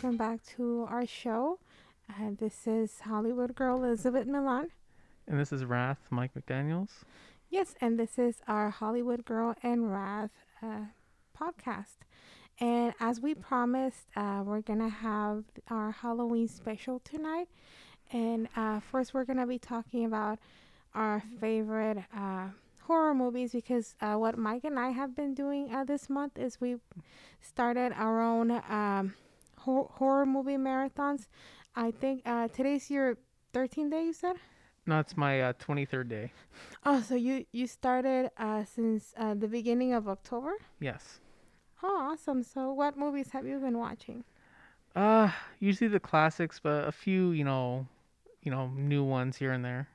Welcome back to our show. Uh, this is Hollywood girl Elizabeth Milan. And this is Wrath, Mike McDaniels. Yes, and this is our Hollywood Girl and Wrath uh, podcast. And as we promised, uh, we're going to have our Halloween special tonight. And uh, first, we're going to be talking about our favorite uh, horror movies because uh, what Mike and I have been doing uh, this month is we started our own um, hor- horror movie marathons. I think uh, today's your 13th day, you said? No, it's my uh, 23rd day. Oh, so you, you started uh, since uh, the beginning of October? Yes. Oh, awesome. So, what movies have you been watching? Uh, usually the classics, but a few, you know, you know, new ones here and there.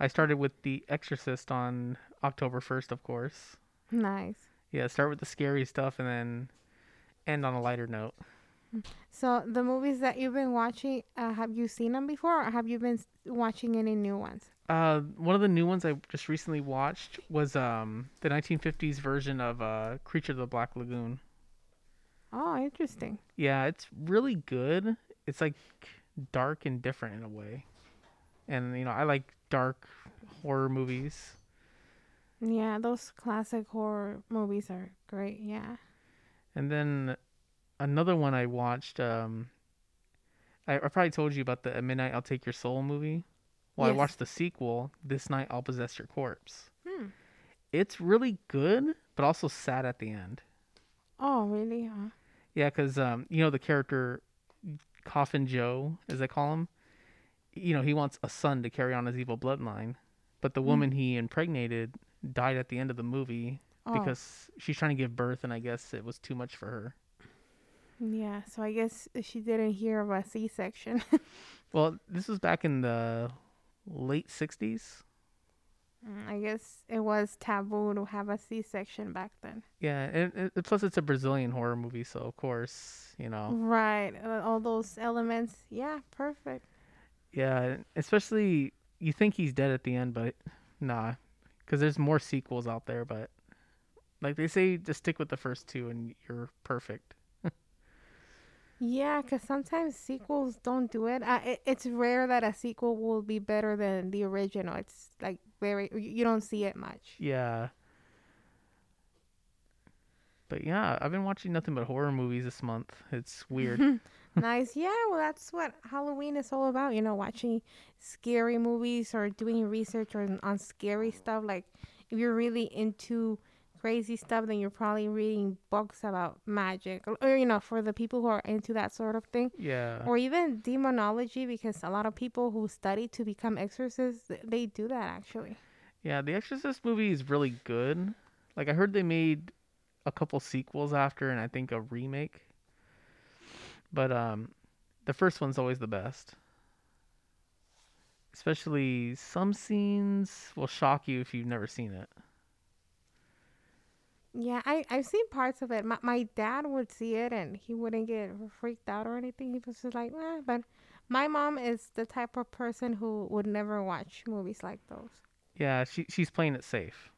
I started with The Exorcist on October 1st, of course. Nice. Yeah, start with the scary stuff and then end on a lighter note. So, the movies that you've been watching, uh, have you seen them before or have you been watching any new ones? Uh, one of the new ones I just recently watched was um the 1950s version of uh Creature of the Black Lagoon. Oh, interesting. Yeah, it's really good. It's like dark and different in a way. And you know, I like dark horror movies. Yeah, those classic horror movies are great. Yeah. And then another one I watched um I, I probably told you about the At Midnight I'll Take Your Soul movie. Well, I watched the sequel, This Night I'll Possess Your Corpse. Hmm. It's really good, but also sad at the end. Oh, really? Huh? Yeah, because um, you know the character Coffin Joe, as they call him. You know he wants a son to carry on his evil bloodline, but the Hmm. woman he impregnated died at the end of the movie Oh, because she's trying to give birth, and I guess it was too much for her. Yeah. So I guess she didn't hear of a C-section. Well, this was back in the late '60s. Mm, I guess it was taboo to have a C-section back then. Yeah, and, and plus it's a Brazilian horror movie, so of course you know. Right. Uh, all those elements. Yeah, perfect. Yeah, especially you think he's dead at the end, but nah, because there's more sequels out there. But like they say, just stick with the first two, and you're perfect. Yeah, because sometimes sequels don't do it. Uh, it. It's rare that a sequel will be better than the original. It's like very, you you don't see it much. Yeah. But yeah, I've been watching nothing but horror movies this month. It's weird. nice. Yeah, well, that's what Halloween is all about. You know, watching scary movies or doing research on, on scary stuff. Like, if you're really into crazy stuff, then you're probably reading books about magic. Or, or, you know, for the people who are into that sort of thing. yeah. Or even demonology, because a lot of people who study to become exorcists, they do that actually. Yeah, the Exorcist movie is really good. Like I heard they made a couple sequels after and I think a remake. But um the first one's always the best. Especially some scenes will shock you if you've never seen it. Yeah, I, I've seen parts of it. My, my dad would see it and he wouldn't get freaked out or anything. He was just like, eh. But my mom is the type of person who would never watch movies like those. Yeah, she she's playing it safe.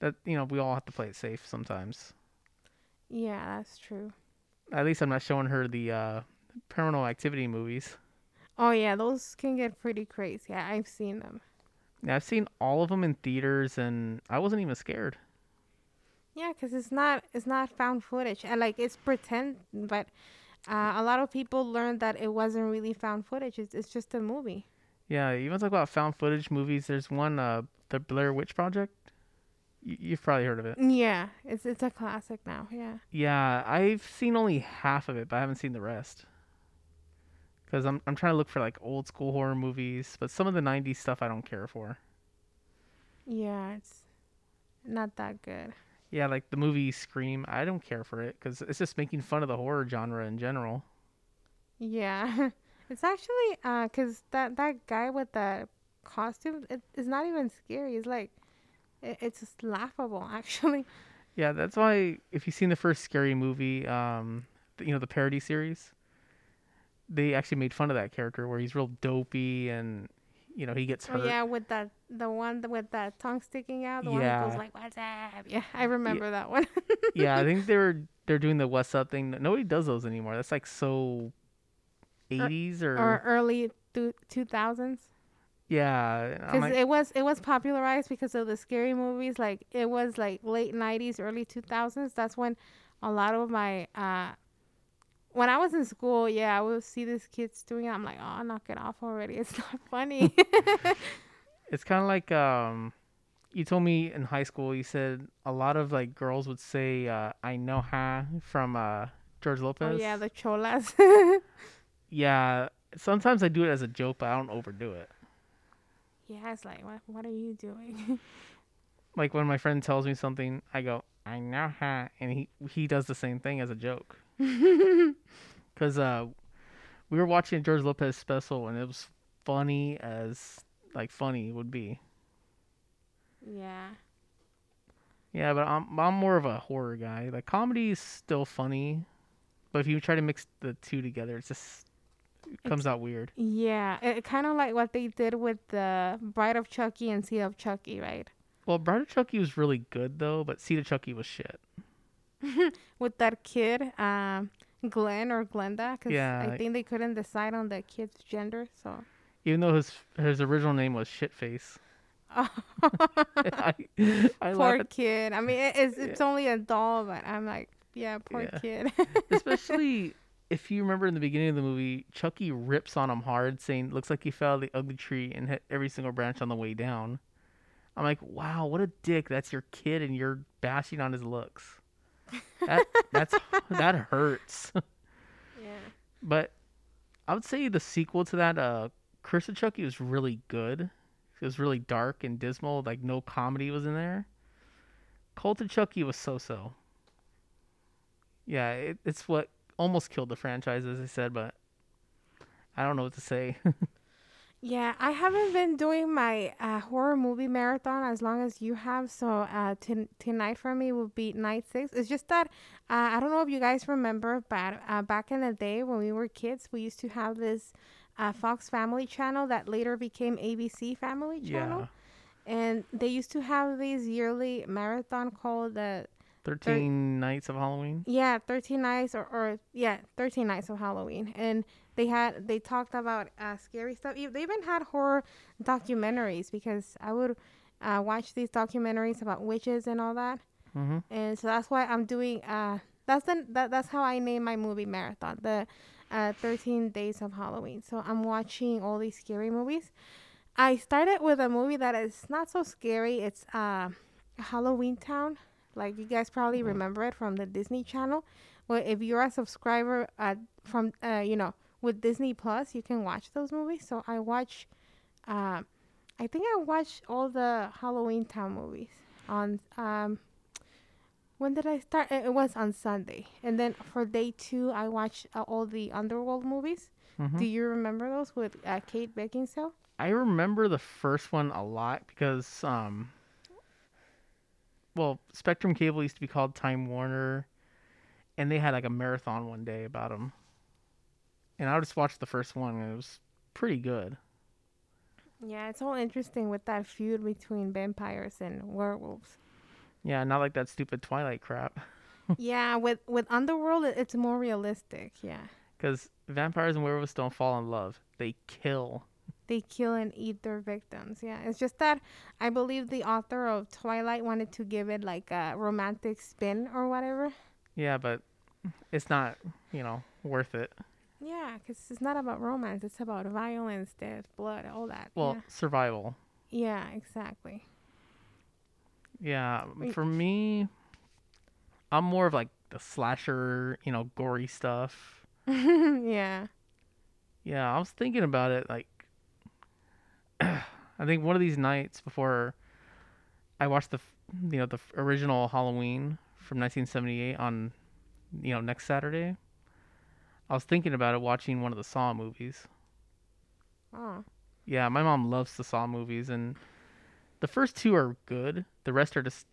That you know, we all have to play it safe sometimes. Yeah, that's true. At least I'm not showing her the uh paranormal activity movies. Oh, yeah, those can get pretty crazy. Yeah, I've seen them. Yeah, I've seen all of them in theaters and I wasn't even scared. Yeah, 'cause it's not it's not found footage. And like it's pretend, but uh, a lot of people learned that it wasn't really found footage. It's, it's just a movie. Yeah, you want to talk about found footage movies? There's one, uh, the Blair Witch Project. Y- you've probably heard of it. Yeah, it's it's a classic now. Yeah. Yeah, I've seen only half of it, but I haven't seen the rest. Cause I'm I'm trying to look for like old school horror movies, but some of the '90s stuff I don't care for. Yeah, it's not that good. Yeah, like the movie Scream, I don't care for it because it's just making fun of the horror genre in general. Yeah, it's actually uh, cause that that guy with the costume, it, it's not even scary. It's like, it, it's just laughable actually. Yeah, that's why if you've seen the first scary movie, um, you know the parody series, they actually made fun of that character where he's real dopey and you know he gets Oh hurt. yeah, with that the one with that tongue sticking out. The one that goes like, "What's up?" Yeah, I remember that one. yeah, I think they were they're doing the "What's Up thing. Nobody does those anymore. That's like so 80s or, or early two thousands. yeah. Because like, it was it was popularized because of the scary movies. Like it was like late nineties, early two thousands. That's when a lot of my uh, when I was in school, yeah, I would see these kids doing it. I'm like, oh, knock it off already. It's not funny. it's kind of like um, you told me in high school. You said a lot of like girls would say uh, "I know ha" from uh, George Lopez. oh yeah, the cholas. yeah. Sometimes I do it as a joke, but I don't overdo it. yeah, it's like, what what are you doing? Like when my friend tells me something, I go, "I know ha," and he he does the same thing as a joke. Cause uh, we were watching George Lopez special, and it was funny as like funny would be. yeah. Yeah, but I'm I'm more of a horror guy. Like comedy is still funny, but if you try to mix the two together, it's just it comes out weird. Yeah, it, kind of like what they did with the Bride of Chucky and Seed of Chucky, right? Well, of Chucky was really good though, but of Chucky was shit. With that kid, um, Glenn or Glenda, because Yeah, I like- think they couldn't decide on the kid's gender. So, Even though his his original name was Shitface. I, I poor kid. I mean, it, it's it's only a doll, but I'm like, yeah, poor Yeah. kid. especially if you remember in the beginning of the movie, Chucky rips on him hard, saying, "Looks like he fell out of the ugly tree and hit every single branch on the way down." I'm like, "Wow, what a dick! That's your kid, and you're bashing on his looks. That that's that hurts." yeah. But I would say the sequel to that, uh, Curse of Chucky, was really good. It was really dark and dismal. Like no comedy was in there. Cult of Chucky was so-so. Yeah, it, it's what almost killed the franchise, as I said, but I don't know what to say. Yeah, I haven't been doing my uh, horror movie marathon as long as you have. So uh, t- tonight for me will be night six. It's just that uh, I don't know if you guys remember, but uh, back in the day when we were kids, we used to have this uh, Fox Family Channel that later became ABC Family Channel, yeah, and they used to have these yearly marathon called the Thirteen Nights of Halloween. yeah, 13 nights or, or yeah, 13 nights of Halloween. And they had they talked about uh, scary stuff. They even had horror documentaries because I would uh, watch these documentaries about witches and all that. hmm And so that's why I'm doing uh that's the that, that's how I name my movie marathon, the uh 13 days of Halloween. So I'm watching all these scary movies. I started with a movie that is not so scary. It's uh Halloween Town. Like you guys probably remember it from the Disney Channel. Well, if you're a subscriber uh from uh you know with Disney Plus, you can watch those movies. So I watch uh I think I watched all the Halloween Town movies on um when did I start? It was on Sunday. And then for day two, I watched uh, all the Underworld movies. hmm Do you remember those with uh, Kate Beckinsale? I remember the first one a lot because um well, Spectrum Cable used to be called Time Warner and they had like a marathon one day about them. And I just watched the first one and it was pretty good. Yeah, it's all interesting with that feud between vampires and werewolves. Yeah, not like that stupid Twilight crap yeah, with with Underworld, it's more realistic. Yeah, cuz vampires and werewolves don't fall in love. They kill. they kill and eat their victims. Yeah, it's just that I believe the author of Twilight wanted to give it like a romantic spin or whatever. Yeah, but it's not, you know, worth it. Yeah, because it's not about romance; it's about violence, death, blood, all that. Well, yeah. survival. yeah, exactly. Yeah, um, Wait. for me, I'm more of like the slasher, you know, gory stuff. yeah. Yeah, I was thinking about it. Like, I think one of these nights before I watched the, you know, the original Halloween from 1978 on, you know, next Saturday. I was thinking about it watching one of the Saw movies. Oh. Yeah, my mom loves the Saw movies, and the first two are good. The rest are just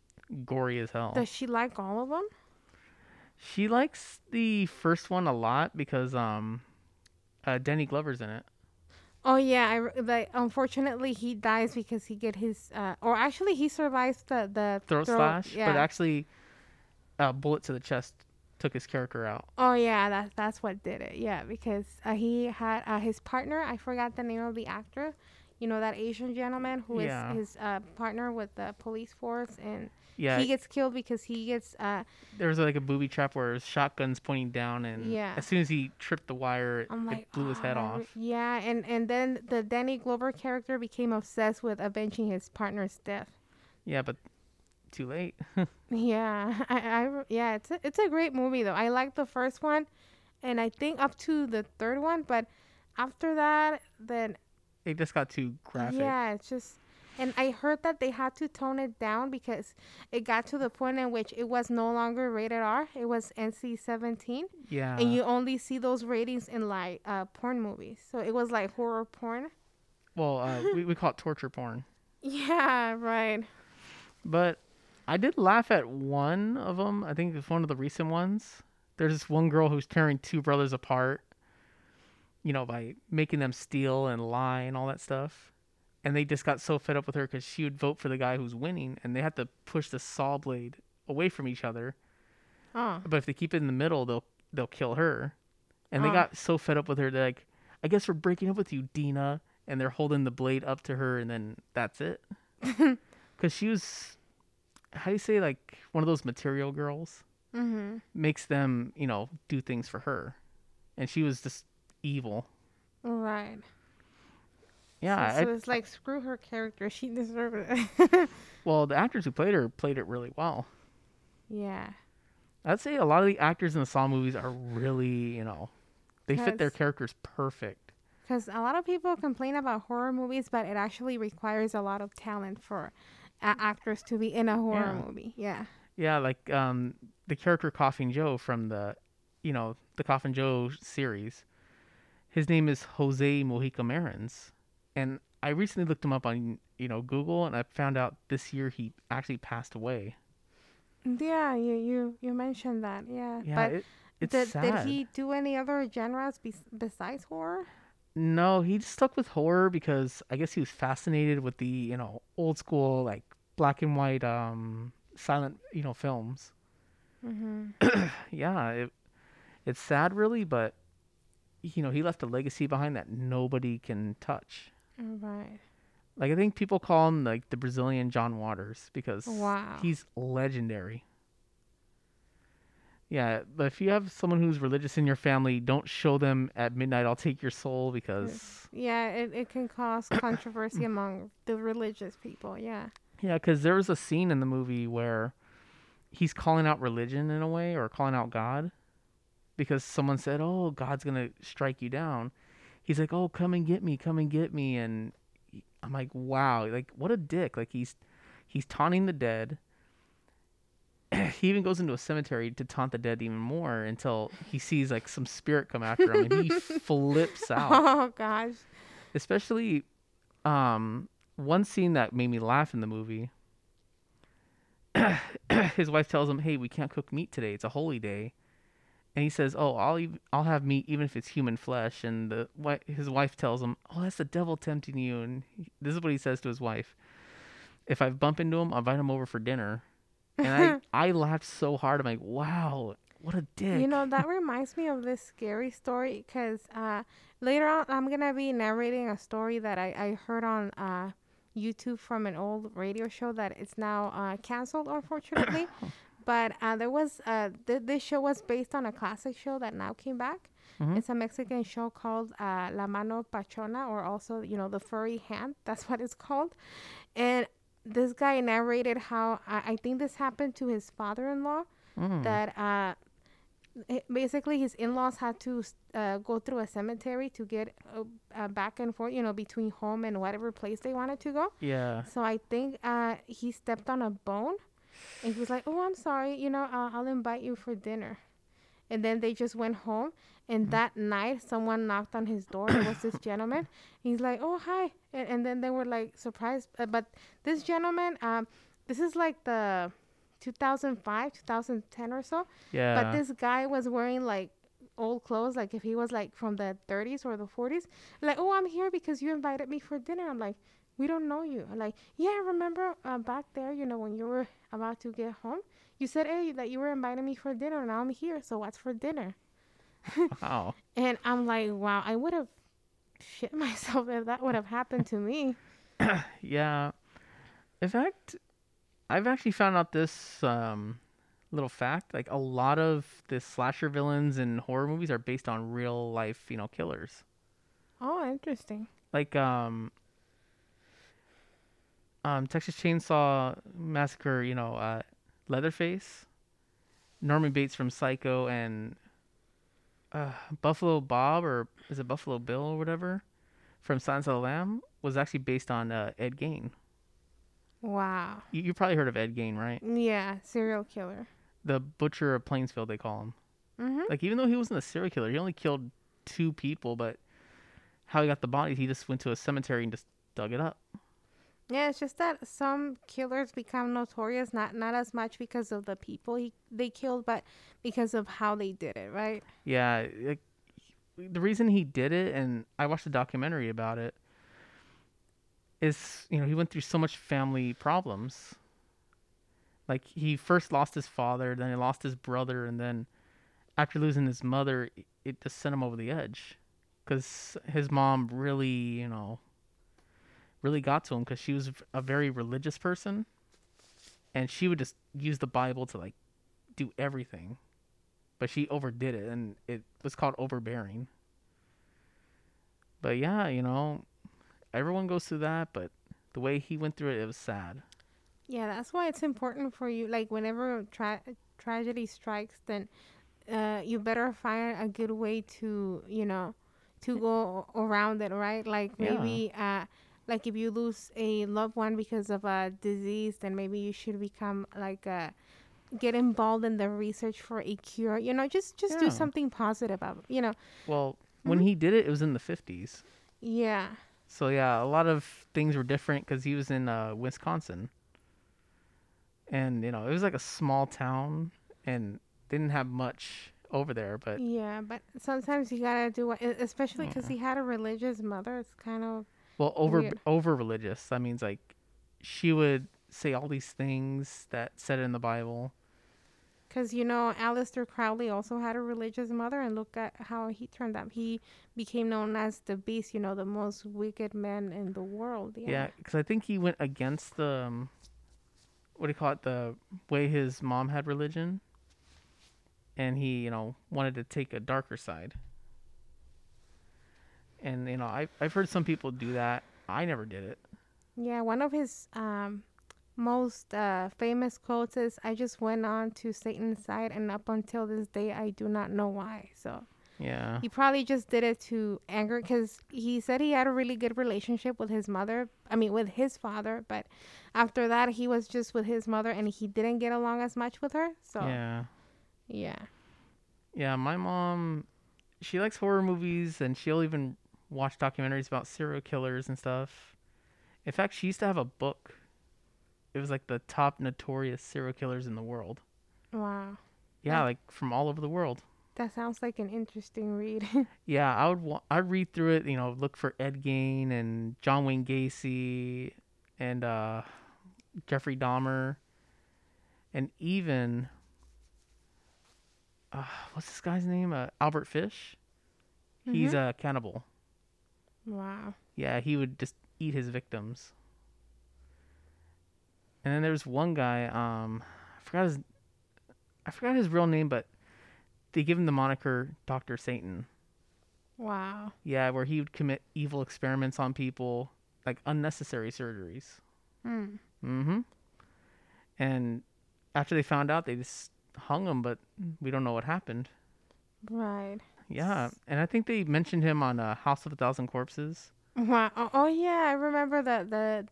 gory as hell. Does she like all of them? She likes the first one a lot because um, uh, Danny Glover's in it. Oh yeah, I, like unfortunately he dies because he get his uh or actually he survives the the Throat slash, Yeah. but actually, a bullet to the chest took his character out. oh yeah, that's that's what did it. Yeah, because uh, he had uh, his partner. I forgot the name of the actor. You know that Asian gentleman who is Yeah. his uh, partner with the police force, and Yeah, he gets killed because he gets uh there was like a booby trap where his shotgun's pointing down, and Yeah. as soon as he tripped the wire, it, I'm it like blew his "Oh, head off. Yeah, and and then the Danny Glover character became obsessed with avenging his partner's death. Yeah, but too late. Yeah, I, I yeah, it's a, it's a great movie though. I like the first one, and I think up to the third one, but after that, then it just got too graphic. yeah, it's just. And I heard that they had to tone it down because it got to the point in which it was no longer rated R. It was NC seventeen, Yeah. and you only see those ratings in like uh, porn movies. So it was like horror porn. well, uh, we we call it torture porn. Yeah, right. But I did laugh at one of them. I think it's one of the recent ones. There's this one girl who's tearing two brothers apart, you know, by making them steal and lie and all that stuff. And they just got so fed up with her because she would vote for the guy who's winning, and they had to push the saw blade away from each other. Oh, But if they keep it in the middle, they'll they'll kill her. And they got so fed up with her, they're like, "I guess we're breaking up with you, Dina." And they're holding the blade up to her, and then that's it. Because she was, how do you say, like one of those material girls mm-hmm. makes them, you know, do things for her, and she was just evil. Right. Yeah. So, so I, it's like screw her character. She deserved it. well, the actors who played her played it really well. yeah. I'd say a lot of the actors in the Saw movies are really, you know, they fit their characters perfect. Because a lot of people complain about horror movies, but it actually requires a lot of talent for uh, actors to be in a horror Yeah. movie. Yeah. Yeah, like um the character Coffin Joe from the you know, the Coffin Joe series. His name is Jose Mojica Marins. And I recently looked him up on, you know, Google and I found out this year he actually passed away. Yeah, you you, you mentioned that. Yeah. Yeah, but it, it's did, sad. did he do any other genres bes- besides horror? No, he just stuck with horror because I guess he was fascinated with the, you know, old school like black and white um silent, you know, films. Mm-hmm. yeah, it, it's sad, really, but you know, he left a legacy behind that nobody can touch. Right. Like I think people call him like the Brazilian John Waters because Wow. he's legendary. Yeah, but if you have someone who's religious in your family, don't show them at midnight. I'll take your soul because Yeah, it, it can cause controversy among the religious people. Yeah. yeah, because there was a scene in the movie where he's calling out religion in a way or calling out God because someone said, "Oh, God's gonna strike you down." He's like, "Oh, come and get me, come and get me," and I'm like, "Wow, like what a dick!" Like he's he's taunting the dead. he even goes into a cemetery to taunt the dead even more until he sees like some spirit come after him, and he flips out. Oh gosh. Especially, um, one scene that made me laugh in the movie. his wife tells him, "Hey, we can't cook meat today. It's a holy day." And he says, "Oh, I'll I'll have meat even if it's human flesh." And the his wife tells him, "Oh, that's the devil tempting you." And he, this is what he says to his wife: "If I bump into him, I'll invite him over for dinner." And I I laughed so hard. I'm like, "Wow, what a dick!" You know, that reminds me of this scary story because uh, later on I'm going to be narrating a story that I, I heard on uh, YouTube from an old radio show that it's now uh, canceled, unfortunately. but uh, there was, uh, th- this show was based on a classic show that now came back. Mhm. It's a Mexican show called uh, La Mano Pachona, or also, you know, the furry hand. That's what it's called. And this guy narrated how I, I think this happened to his father in law Mm. that uh, basically his in-laws had to uh, go through a cemetery to get uh, uh, back and forth, you know, between home and whatever place they wanted to go. yeah, So I think uh, he stepped on a bone, and he was like, "Oh, I'm sorry, you know, uh, I'll invite you for dinner." And then they just went home. And that night, someone knocked on his door. It was this gentleman. He's like, "Oh, hi!" And, and then they were like surprised. Uh, but this gentleman, um, this is like the 2005, 2010 or so. yeah. But this guy was wearing like old clothes, like if he was like from the 30s or the 40s, like, oh, I'm here because you invited me for dinner. I'm like, we don't know you. I'm like, yeah, remember uh, back there, you know, when you were about to get home, you said, hey, that you were inviting me for dinner. Now I'm here. So what's for dinner? Wow. And I'm like, wow, I would have shit myself if that would have happened to me. Yeah. In fact, I've actually found out this um, little fact. Like a lot of the slasher villains in horror movies are based on real life, you know, killers. Oh, interesting. Like um, um, Texas Chainsaw Massacre. You know, uh, Leatherface, Norman Bates from Psycho, and uh, Buffalo Bob or is it Buffalo Bill or whatever from Silence of the Lamb was actually based on uh, Ed Gein. Wow. You, you probably heard of Ed Gein, right? Yeah, serial killer. The butcher of Plainsfield, they call him. Mm-hmm. Like even though he wasn't a serial killer, he only killed two people, but how he got the bodies, he just went to a cemetery and just dug it up. Yeah, it's just that some killers become notorious not not as much because of the people he they killed, but because of how they did it, right? Yeah, the reason he did it, and I watched a documentary about it, is you know he went through so much family problems. Like he first lost his father, then he lost his brother, and then after losing his mother, it just sent him over the edge, because his mom really, you know, really got to him because she was a very religious person, and she would just use the Bible to like do everything but she overdid it and it was called overbearing. But yeah, you know, everyone goes through that, but the way he went through it, it was sad. Yeah, that's why it's important for you. Like whenever tra- tragedy strikes, then uh, you better find a good way to, you know, to go around it, right? Like Yeah. maybe, uh, like if you lose a loved one because of a disease, then maybe you should become like a get involved in the research for a cure. You know, just just do something positive about. You know, Well, when he did it, it was in the 50s. yeah. So yeah, a lot of things were different because he was in uh, Wisconsin. And, you know, it was like a small town and didn't have much over there, but Yeah, but sometimes you gotta do what, especially because he had a religious mother. It's kind of Well, over Weird. over religious. That means like she would say all these things that said in the Bible. because you know Aleister Crowley also had a religious mother, and look at how he turned out. He became known as the Beast. You know, the most wicked man in the world. Yeah, Yeah. because I think he went against the um, what do you call it? The way his mom had religion, and he you know wanted to take a darker side. And you know, I I've heard some people do that. I never did it. Yeah, one of his um, most uh, famous quotes is, "I just went on to Satan's side, and up until this day, I do not know why." So Yeah. he probably just did it to anger, because he said he had a really good relationship with his mother. I mean, with his father, but after that, he was just with his mother, and he didn't get along as much with her. So Yeah. yeah, Yeah, my mom, she likes horror movies and she'll even watch documentaries about serial killers and stuff. In fact, she used to have a book. It was like the top notorious serial killers in the world. wow, Yeah, Yeah. like from all over the world. that sounds like an interesting read. Yeah, I would wa- I'd read through it, you know, look for Ed Gein and John Wayne Gacy and uh Jeffrey Dahmer and even uh, what's this guy's name? Uh, Albert Fish. He's Mhm. a cannibal. Wow. Yeah, he would just eat his victims. And then there's one guy, um, I forgot his, I forgot his real name, but they give him the moniker Doctor Satan. Wow. Yeah, where he would commit evil experiments on people, like unnecessary surgeries. Hmm. Mm-hmm. And after they found out, they just hung him, but we don't know what happened. Right. Yeah, and I think they mentioned him on uh, House of a Thousand Corpses. Wow. Oh, oh yeah, I remember the the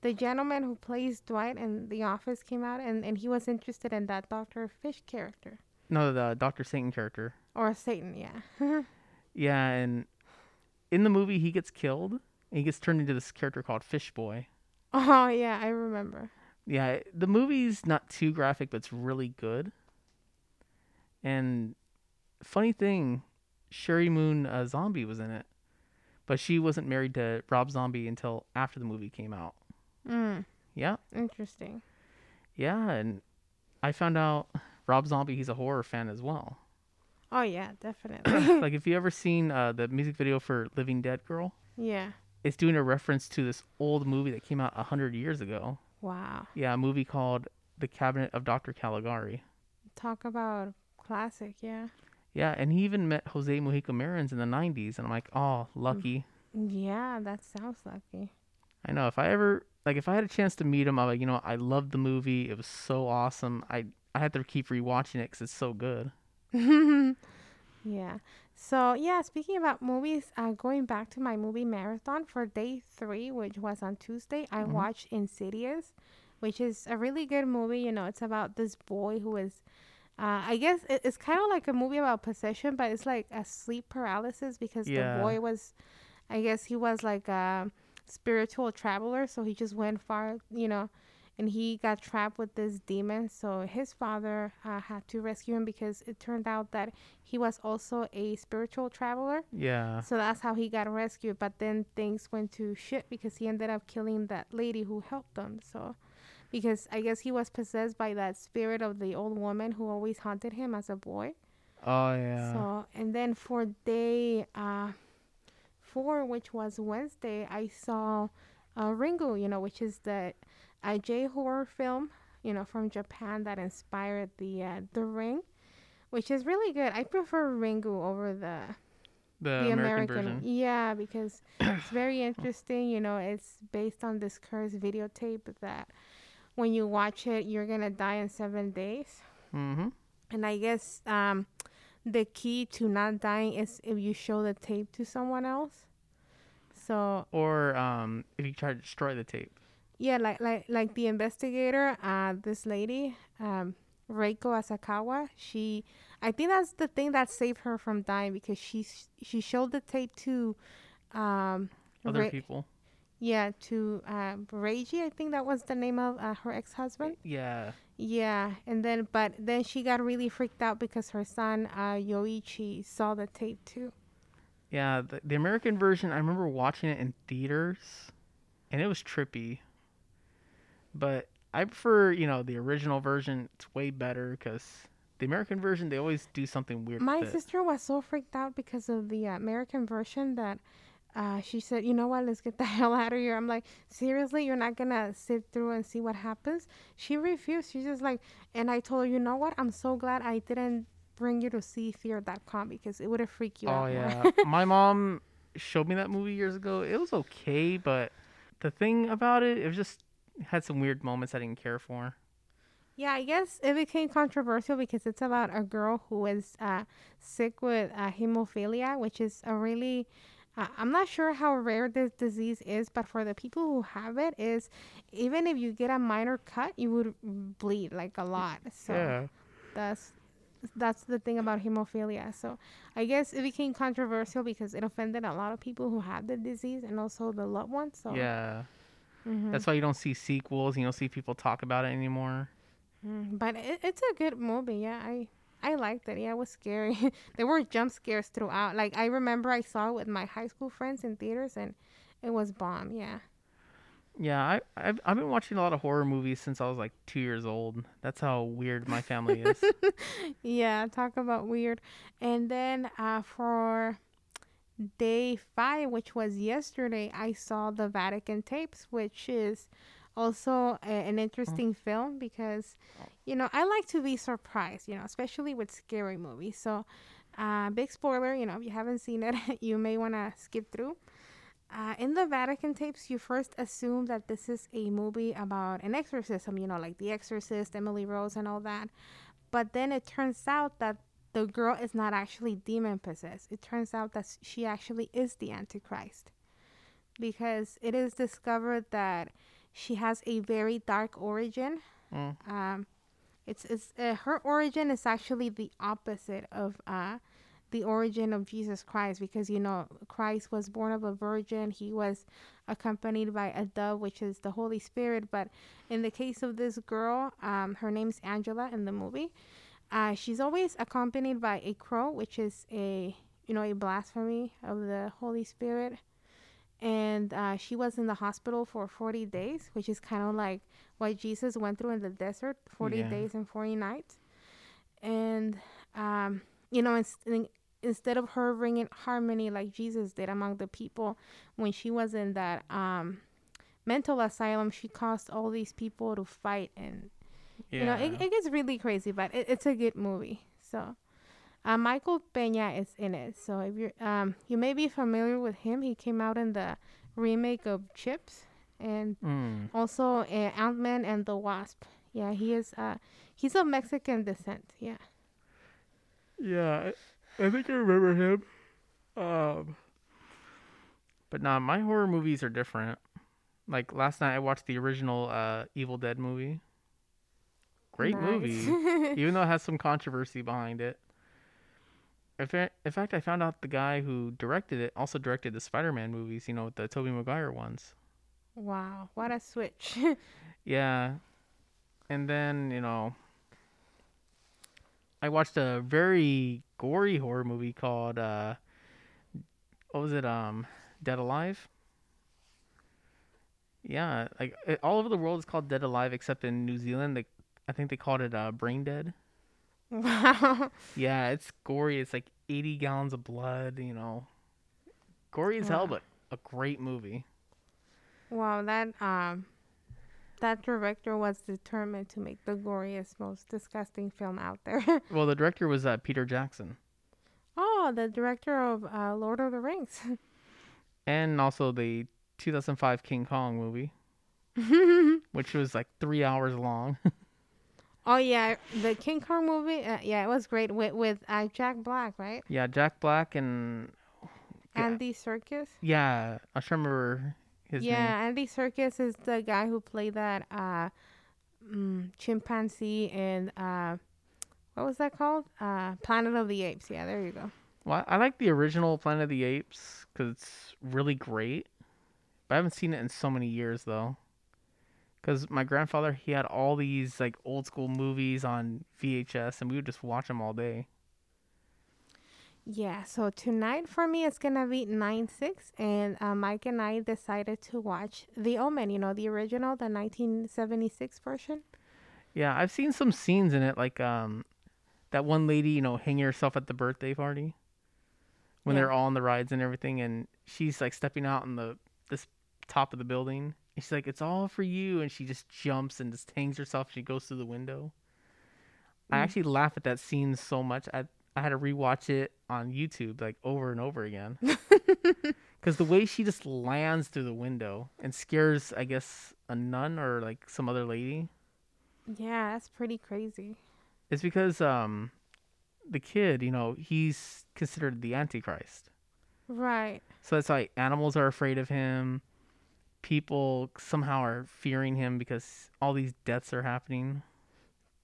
the gentleman who plays Dwight in The Office came out, and and he was interested in that Doctor Fish character No, the Doctor Satan character. or Satan. Yeah. Yeah, and in the movie, he gets killed. And he gets turned into this character called Fish Boy. oh yeah, I remember. Yeah, the movie's not too graphic, but it's really good. And funny thing, Sheri Moon uh, Zombie was in it, but she wasn't married to Rob Zombie until after the movie came out. Mm, Yeah, interesting. yeah, and I found out Rob Zombie he's a horror fan as well. Oh yeah, definitely. like if you ever seen uh, the music video for Living Dead Girl, yeah. it's doing a reference to this old movie that came out a hundred years ago. Wow. Yeah, a movie called The Cabinet of Dr. Caligari. Talk about classic. Yeah. Yeah, and he even met Jose Mojica Marins in the 90s, and I'm like, oh, lucky. Yeah, that sounds lucky. I know if I ever like if I had a chance to meet him, I'm like, you know, I loved the movie. It was so awesome. I I had to keep rewatching it because it's so good. yeah. So yeah, speaking about movies, uh, going back to my movie marathon for day three, which was on Tuesday, I Mhm. watched Insidious, which is a really good movie. You know, it's about this boy who is, uh, I guess it, it's kind of like a movie about possession, but it's like a sleep paralysis because Yeah. the boy was, I guess he was like a spiritual traveler, so he just went far, you know, and he got trapped with this demon. So his father uh, had to rescue him because it turned out that he was also a spiritual traveler. Yeah. So that's how he got rescued. But then things went to shit because he ended up killing that lady who helped him. So because I guess he was possessed by that spirit of the old woman who always haunted him as a boy. Oh yeah. So and then for day uh four, which was Wednesday, I saw uh, Ringu, you know, which is the a J horror film, you know, from Japan that inspired the uh, the Ring, which is really good. I prefer Ringu over the the, the American, American, version. yeah, because it's very interesting. You know, it's based on this cursed videotape that when you watch it, you're gonna die in seven days. Mm-hmm. And I guess um, the key to not dying is if you show the tape to someone else. So Or um, if you try to destroy the tape. yeah, like like like the investigator, uh, this lady, um, Reiko Asakawa, she, I think that's the thing that saved her from dying because she she showed the tape to, um, Other Re- people. Yeah, to uh, Ryuji. I think that was the name of uh, her ex husband. Yeah. Yeah, and then but then she got really freaked out because her son uh, Yoichi saw the tape too. Yeah. The, the American version, I remember watching it in theaters, and it was trippy. But I prefer, you know, the original version. It's way better because the American version they always do something weird. My with it. sister was so freaked out because of the uh, American version that uh, she said, "You know what? Let's get the hell out of here." I'm like, "Seriously, you're not gonna sit through and see what happens?" She refused. She's just like, and I told her, "You know what? I'm so glad I didn't bring you to see Fear.com because it would have freaked you Oh out." more." yeah, my mom showed me that movie years ago. It was okay, but the thing about it, it was just had some weird moments I didn't care for. Yeah, I guess it became controversial because it's about a girl who is uh, sick with uh, hemophilia, which is a really I'm not sure how rare this disease is, but for the people who have it, is even if you get a minor cut, you would bleed like a lot. So yeah, that's that's the thing about hemophilia. So I guess it became controversial because it offended a lot of people who have the disease and also the loved ones. So yeah. mhm. That's why you don't see sequels. You don't see people talk about it anymore. Mm, but it, it's a good movie. Yeah, I I liked it. Yeah, it was scary. there were jump scares throughout. Like I remember I saw it with my high school friends in theaters, and it was bomb. Yeah. Yeah, I I've, I've been watching a lot of horror movies since I was like two years old. That's how weird my family is. yeah, talk about weird. And then uh, for day five, which was yesterday, I saw the Vatican tapes, which is also a, an interesting film because, you know, I like to be surprised, you know, especially with scary movies. So, uh, big spoiler, you know, if you haven't seen it, you may want to skip through. Uh, in the Vatican tapes, you first assume that this is a movie about an exorcism, you know, like The Exorcist, Emily Rose, and all that. But then it turns out that the girl is not actually demon possessed. It turns out that she actually is the Antichrist. Because it is discovered that she has a very dark origin. Mm. Um, it's, it's uh, her origin is actually the opposite of uh, the origin of Jesus Christ because you know Christ was born of a virgin. He was accompanied by a dove, which is the Holy Spirit. But in the case of this girl, um, her name's Angela in the movie. uh, she's always accompanied by a crow, which is a you know a blasphemy of the Holy Spirit. And uh, she was in the hospital for 40 days, which is kind of like what Jesus went through in the desert 40 Yeah. days and 40 nights. And, um, you know, in, instead of her bringing harmony like Jesus did among the people when she was in that um, mental asylum, she caused all these people to fight and Yeah. you know, it, it gets really crazy, but it, it's a good movie. So, uh, Michael Peña is in it. So if you're, um, you may be familiar with him. He came out in the remake of Chips, and Mm. also uh, Ant Man and the Wasp. Yeah, he is. Uh, he's of Mexican descent. Yeah. Yeah, I, I think I remember him. Um, but nah, my horror movies are different. Like last night, I watched the original uh, Evil Dead movie. Great Nice. movie, even though it has some controversy behind it. In fact, in fact, I found out the guy who directed it also directed the Spider-Man movies. You know, the Tobey Maguire ones. Wow, what a switch. Yeah. And then, you know, I watched a very gory horror movie called uh what was it? Um Dead Alive? Yeah, like it, all over the world it's called Dead Alive except in New Zealand they I think they called it uh Brain Dead. wow. Yeah, it's gory. It's like 80 gallons of blood, you know. Gory as hell, but a great movie. Wow, that um, that director was determined to make the goriest, most disgusting film out there. Well, the director was uh, Peter Jackson. oh, the director of uh, Lord of the Rings. and also the 2005 King Kong movie, which was like three hours long. oh yeah, the King Kong movie. Uh, yeah, it was great with with uh, Jack Black, right? yeah, Jack Black and. Andy Serkis. yeah, I remember his yeah, name. Andy Serkis is the guy who played that uh, mm, chimpanzee in uh, what was that called? Uh, Planet of the Apes. Yeah, there you go. Well, I like the original Planet of the Apes because it's really great. But I haven't seen it in so many years though. Because my grandfather, he had all these like old school movies on VHS, and we would just watch them all day. Yeah, so tonight for me it's gonna be nine six, and uh, Mike and I decided to watch The Omen. You know, the original, the nineteen seventy six version. Yeah, I've seen some scenes in it, like um, that one lady, you know, hanging herself at the birthday party when Yeah. they're all on the rides and everything, and she's like stepping out on the this top of the building, and she's like, "It's all for you," and she just jumps and just hangs herself. She goes through the window. I Mm. actually laugh at that scene so much. I I had to rewatch it on YouTube like over and over again. Because the way she just lands through the window and scares, I guess, a nun or like some other lady. Yeah, that's pretty crazy. It's because um the kid, you know, he's considered the antichrist. Right. So that's why animals are afraid of him. People somehow are fearing him because all these deaths are happening.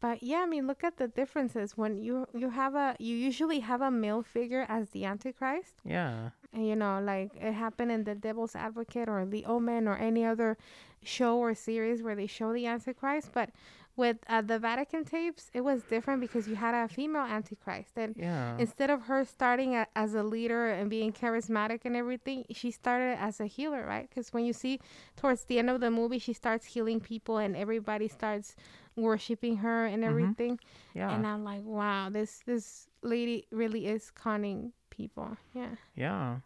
But yeah, I mean, look at the differences. When you you have a you usually have a male figure as the Antichrist, Yeah. and you know, like it happened in The Devil's Advocate or The Omen or any other show or series where they show the Antichrist. But with uh, the Vatican tapes, it was different because you had a female Antichrist, and Yeah. instead of her starting a, as a leader and being charismatic and everything, she started as a healer, right? Because when you see towards the end of the movie, she starts healing people and everybody starts worshiping her and Mhm. everything. yeah. And I'm like, wow, this this lady really is conning people. Yeah. Yeah.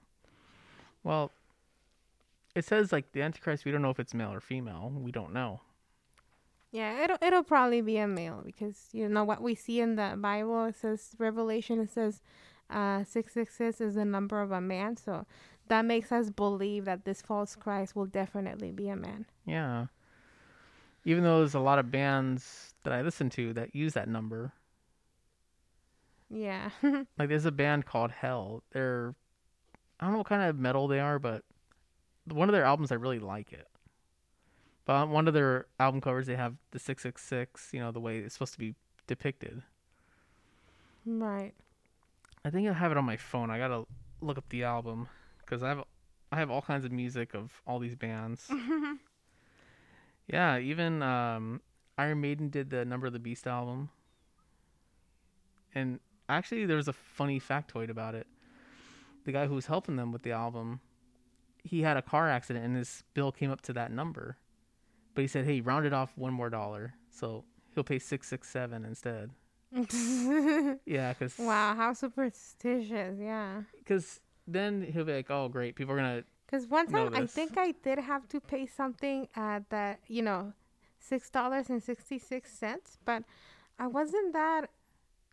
Well, it says like the Antichrist. We don't know if it's male or female. We don't know. Yeah, it'll it'll probably be a male because you know what we see in the Bible. It says Revelation. It says uh, six six six is the number of a man. So that makes us believe that this false Christ will definitely be a man. Yeah. Even though there's a lot of bands that I listen to that use that number. Yeah. Like there's a band called Hell. They're I don't know what kind of metal they are, but one of their albums I really like it. But on one of their album covers they have the 666, you know, the way it's supposed to be depicted. right. I think I have it on my phone. I got to look up the album cuz I have I have all kinds of music of all these bands. Yeah, even um, Iron Maiden did the Number of the Beast album. And actually, there was a funny factoid about it. The guy who was helping them with the album, he had a car accident and his bill came up to that number. But he said, hey, round it off one more dollar. So he'll pay 667 instead. Yeah, because wow, how superstitious. Yeah. cause then he'll be like, oh, great. People are going to. Because one time I think I did have to pay something at the, you know, six dollars and sixty six cents, but I wasn't that.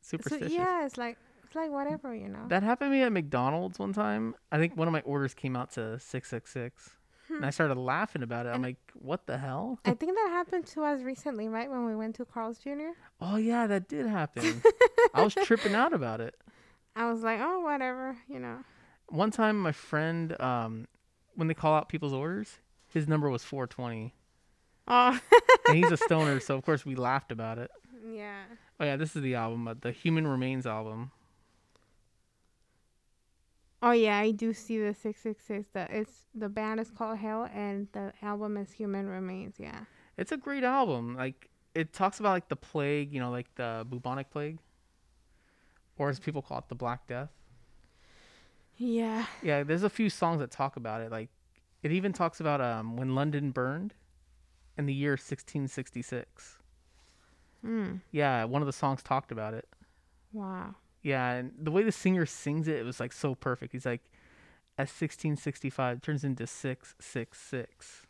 Superstitious. So yeah, it's like it's like whatever, you know. That happened to me at McDonald's one time. I think one of my orders came out to 666. And I started laughing about it. I'm And- like, what the hell? I think that happened to us recently, right? When we went to Carl's Jr. Oh, yeah, that did happen. I was tripping out about it. I was like, oh, whatever, you know. One time, my friend, um, when they call out people's orders, his number was 420. Oh, And he's a stoner, so of course we laughed about it. yeah. Oh, yeah, this is the album, uh, the Human Remains album. Oh yeah, I do see the six six six. The it's the band is called Hell, and the album is Human Remains. Yeah. It's a great album. Like, it talks about, like, the plague, you know, like the bubonic plague. Or as people call it, the Black Death. Yeah. Yeah, there's a few songs that talk about it. Like, it even talks about um when London burned in the year 1666. Mm. Yeah, one of the songs talked about it. Wow. Yeah, and the way the singer sings it, it was like so perfect. He's like, at 1665 turns into 666.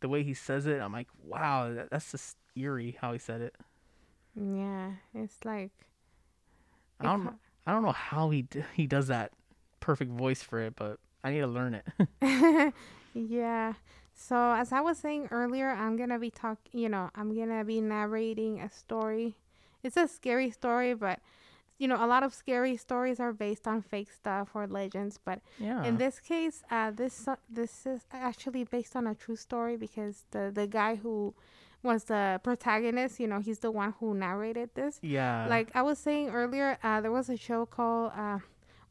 The way he says it, I'm like, wow, that, that's just eerie how he said it. Yeah. It's like. I don't, I don't know how he d- he does that perfect voice for it, but I need to learn it. yeah. So as I was saying earlier, I'm gonna be talk. You know, I'm gonna be narrating a story. It's a scary story, but you know, a lot of scary stories are based on fake stuff or legends. But yeah. in this case, uh, this this is actually based on a true story because the the guy who was the protagonist, you know, he's the one who narrated this. yeah. Like I was saying earlier, uh, there was a show called uh,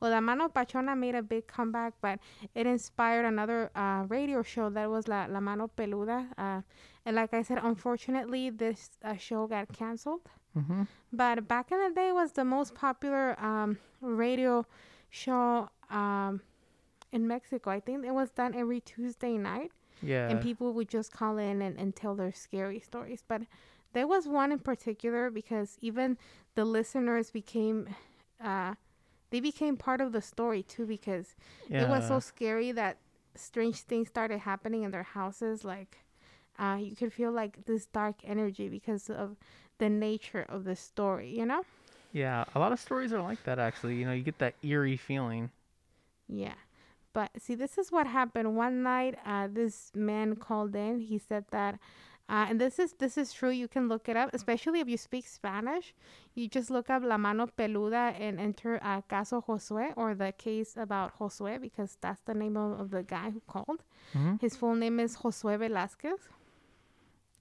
well, La Mano Pachona made a big comeback, but it inspired another uh, radio show that was La, La Mano Peluda. Uh, and like I said, unfortunately, this uh, show got canceled. hmm But back in the day, it was the most popular um, radio show um, in Mexico. I think it was done every Tuesday night Yeah. and people would just call in and, and tell their scary stories. But there was one in particular because even the listeners became, uh, they became part of the story too because it was so scary that strange things started happening in their houses. Like, uh, you could feel like this dark energy because of the nature of the story, you know? Yeah, a lot of stories are like that actually. You know, you get that eerie feeling. Yeah. But see, this is what happened one night. Uh, this man called in. He said that, uh, and this is this is true. You can look it up, especially if you speak Spanish. You just look up La Mano Peluda and enter uh, Caso Josue or the case about Josue because that's the name of, of the guy who called. Mhm. His full name is Josue Velázquez.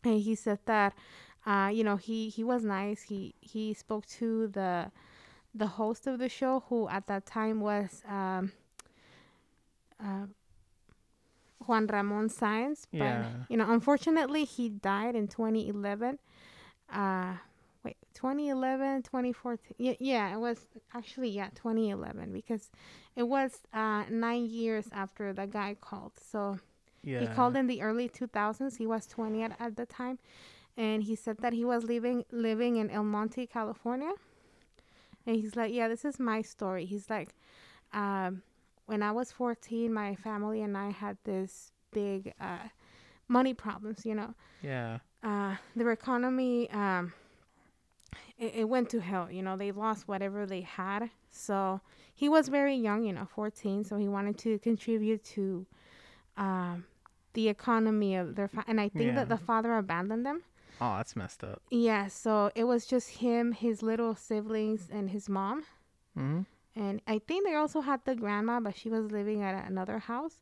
and he said that, uh, you know, he he was nice. He he spoke to the the host of the show, who at that time was. Um, uh, Juan Ramon Sáenz, but Yeah. you know, unfortunately, he died in 2011. Uh, wait, 2011, 2014. Yeah, yeah, it was actually yeah, 2011 because it was uh nine years after the guy called. So Yeah. he called in the early 2000s. He was 20 at, at the time, and he said that he was living living in El Monte, California. And he's like, "Yeah, this is my story." He's like, um, "When I was 14, my family and I had this big uh, money problems. You know, Yeah. uh, their economy um, it, it went to hell. You know, they lost whatever they had. So he was very young, you know, 14. So he wanted to contribute to um, the economy of their, fa- and I think Yeah. that the father abandoned them. Oh, that's messed up. Yeah. So it was just him, his little siblings, and his mom. hmm And I think they also had the grandma, but she was living at another house.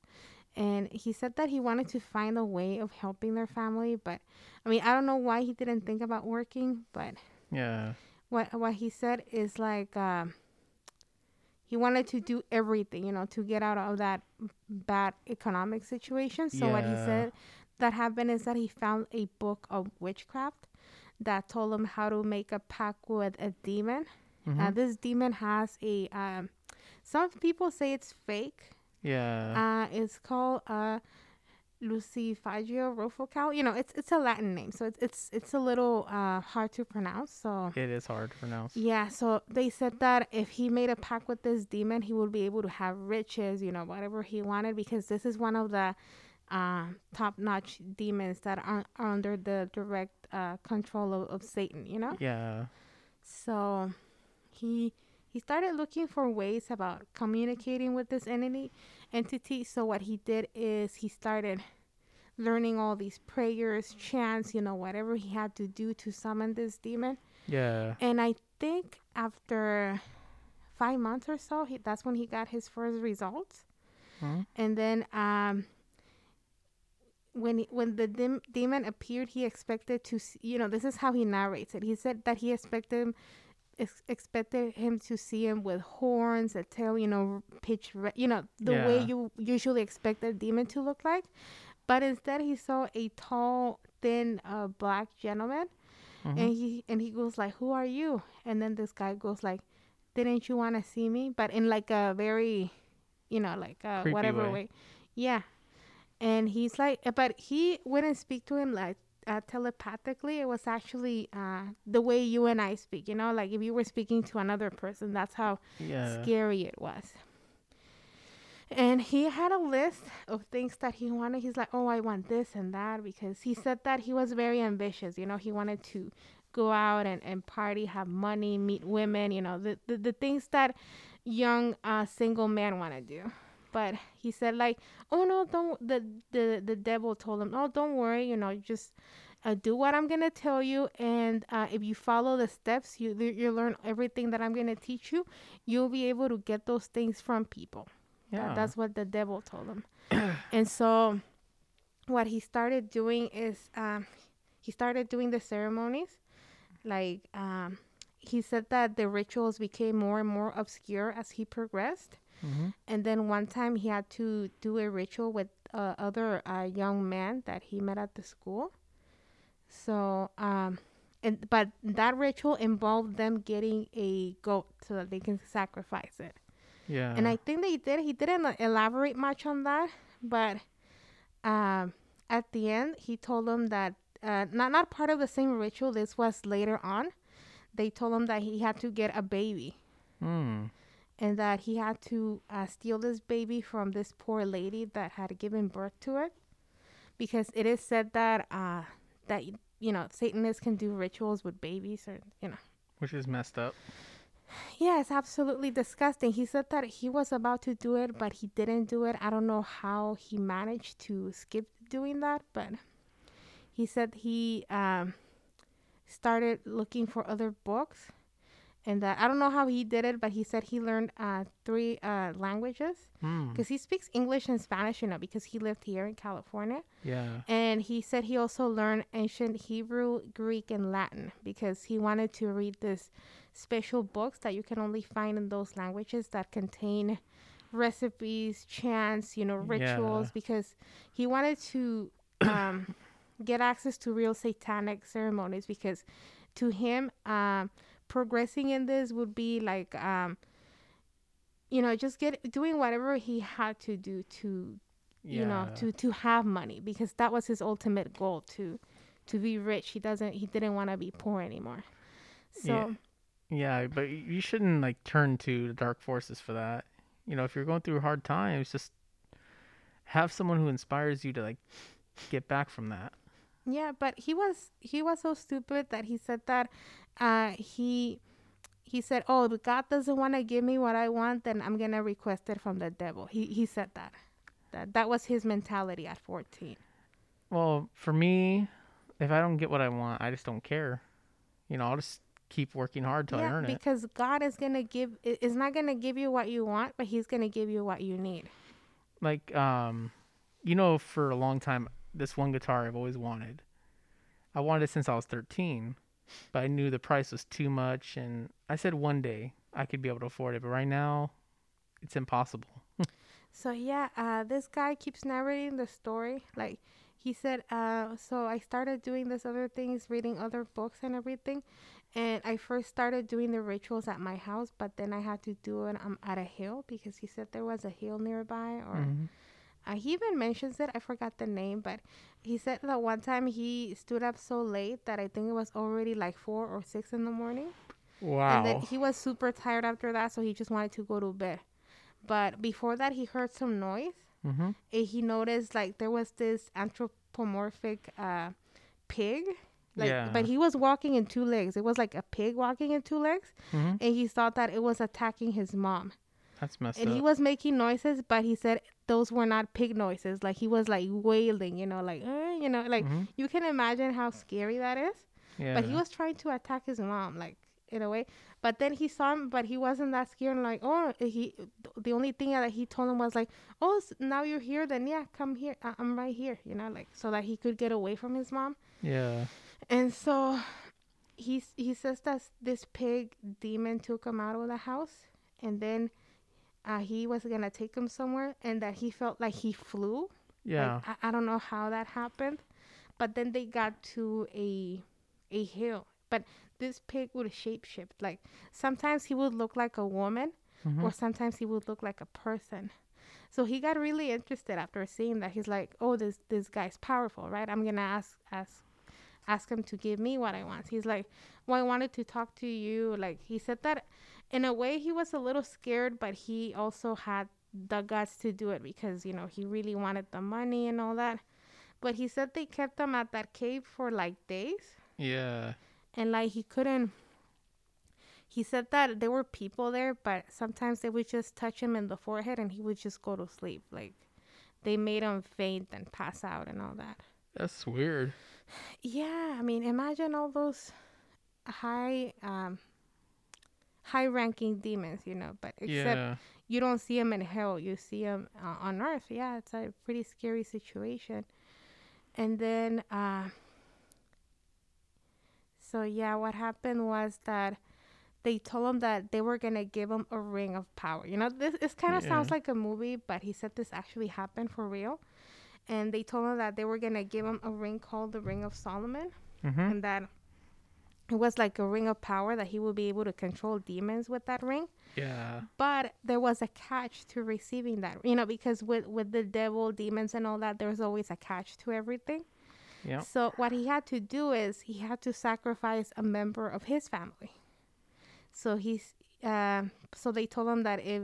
And he said that he wanted to find a way of helping their family. But I mean, I don't know why he didn't think about working. But Yeah. what what he said is like um, he wanted to do everything, you know, to get out of that bad economic situation. So what he said that happened is that he found a book of witchcraft that told him how to make a pact with a demon Uh, Mhm. this demon has a. Um, some people say it's fake. yeah. Uh, it's called uh, Lucifuge Rofocale. You know, it's it's a Latin name, so it's it's it's a little uh, hard to pronounce. So it is hard to pronounce. yeah, so they said that if he made a pact with this demon, he would be able to have riches, you know, whatever he wanted, because this is one of the uh, top-notch demons that are, are under the direct uh, control of, of Satan, you know. Yeah. So he he started looking for ways about communicating with this entity entity. So what he did is he started learning all these prayers, chants, you know, whatever he had to do to summon this demon. Yeah. And I think after five months or so, he, that's when he got his first results. Mhm. And then um, when he, when the dim, demon appeared, he expected to, see, you know, this is how he narrates it. He said that he expected him, ex- expected him to see him with horns, a tail, you know, pitch, red, you know, the way you usually expect a demon to look like. But instead, he saw a tall, thin, uh, black gentleman Mhm. and he and he goes like who are you and then this guy goes like didn't you want to see me but in like a very you know like uh Creepy whatever way. way. yeah and he's like but he wouldn't speak to him like uh, telepathically it was actually uh the way you and i speak you know like if you were speaking to another person that's how yeah. scary it was. And he had a list of things that he wanted. He's like, oh, I want this and that because he said that he was very ambitious. You know, he wanted to go out and, and party, have money, meet women, you know, the, the, the things that young uh, single men want to do. But he said like, oh no, don't. The the the devil told him, oh, don't worry, you know, just uh, do what I'm gonna tell you, and uh, if you follow the steps, you you learn everything that I'm gonna teach you. You'll be able to get those things from people. Yeah. that's what the devil told him. and so, what he started doing is um, he started doing the ceremonies. Like um, he said that the rituals became more and more obscure as he progressed. Mhm. And then one time he had to do a ritual with uh, other uh, young man that he met at the school. So, um, and but that ritual involved them getting a goat so that they can sacrifice it. Yeah. And I think they did. He didn't elaborate much on that, but um, at the end, he told them that uh, not not part of the same ritual. This was later on. They told him that he had to get a baby Mm. And that he had to uh, steal this baby from this poor lady that had given birth to it, because it is said that uh, that you know Satanists can do rituals with babies or you know. Which is messed up. Yeah, it's absolutely disgusting. He said that he was about to do it, but he didn't do it. I don't know how he managed to skip doing that, but he said he um, started looking for other books. And that I don't know how he did it, but he said he learned uh, three uh, languages Mm. because he speaks English and Spanish, you know, because he lived here in California. Yeah. And he said he also learned ancient Hebrew, Greek, and Latin because he wanted to read this special books that you can only find in those languages that contain recipes, chants, you know, rituals, Yeah. because he wanted to um, get access to real satanic ceremonies because to him, um, progressing in this would be like, um, you know, just get doing whatever he had to do to Yeah. you know to to have money because that was his ultimate goal to to be rich he doesn't he didn't want to be poor anymore so Yeah, but you shouldn't like turn to the dark forces for that. You know, if you're going through hard times, just have someone who inspires you to like get back from that. yeah but he was he was so stupid that he said that uh he he said oh if god doesn't want to give me what i want then i'm gonna request it from the devil he he said that that that was his mentality at 14 Well, for me, if I don't get what I want, I just don't care. You know, I'll just keep working hard till I yeah earn it. because god is gonna give i- is not gonna give you what you want but he's gonna give you what you need Like, um, you know, for a long time, this one guitar I've always wanted. I wanted it since I was 13, but I knew the price was too much, and I said one day I could be able to afford it, but right now, it's impossible. So yeah, uh, this guy keeps narrating the story. Like he said, uh, so I started doing this other things, reading other books and everything, And I first started doing the rituals at my house, but then I had to do it um, at a hill because he said there was a hill nearby. Or hmm uh, he even mentions it. I forgot the name, but he said that one time he stood up so late that I think it was already like four or six in the morning. Wow. And then he was super tired after that, so he just wanted to go to bed. But before that, he heard some noise. mm-hmm. And he noticed like there was this anthropomorphic uh, pig. Like, Yeah. but he was walking in two legs. It was like a pig walking in two legs, hmm and he thought that it was attacking his mom. That's messed And up. he was making noises, but he said those were not pig noises. Like he was like wailing, you know, like uh, you know, like Mhm. you can imagine how scary that is. yeah. But he was trying to attack his mom, like in a way. But then he saw him, but he wasn't that scared. And like, oh, he. The only thing that he told him was like, oh, now you're here, then yeah, come here. I- I'm right here, you know, like so that he could get away from his mom. Yeah. And so, he he says that this pig demon took him out of the house, and then. Uh, he was gonna take him somewhere, and that he felt like he flew, Yeah. like, I, I don't know how that happened, but then they got to a a hill. But this pig would shapeshift. Like sometimes he would look like a woman, Mhm. or sometimes he would look like a person. So he got really interested after seeing that. He's like, "Oh, this this guy's powerful, right? I'm gonna ask ask ask him to give me what I want." He's like, "Well, I wanted to talk to you." Like he said that in a way he was a little scared, but he also had the guts to do it because you know he really wanted the money and all that. But he said they kept him at that cave for like days yeah. and like he couldn't he said that there were people there but sometimes they would just touch him in the forehead and he would just go to sleep like they made him faint and pass out and all that That's weird. yeah i mean imagine all those high um high ranking demons you know but except yeah. you don't see them in hell you see them uh, on earth yeah it's a pretty scary situation and then uh so yeah what happened was that they told him that they were gonna give him a ring of power you know this this kind of Yeah. sounds like a movie but he said this actually happened for real and they told him that they were gonna give him a ring called the ring of solomon Mm-hmm. and that it was like a ring of power that he would be able to control demons with that ring Yeah. but there was a catch to receiving that you know because with with the devil demons and all that there's always a catch to everything Yeah. so what he had to do is he had to sacrifice a member of his family so he's uh, so they told him that if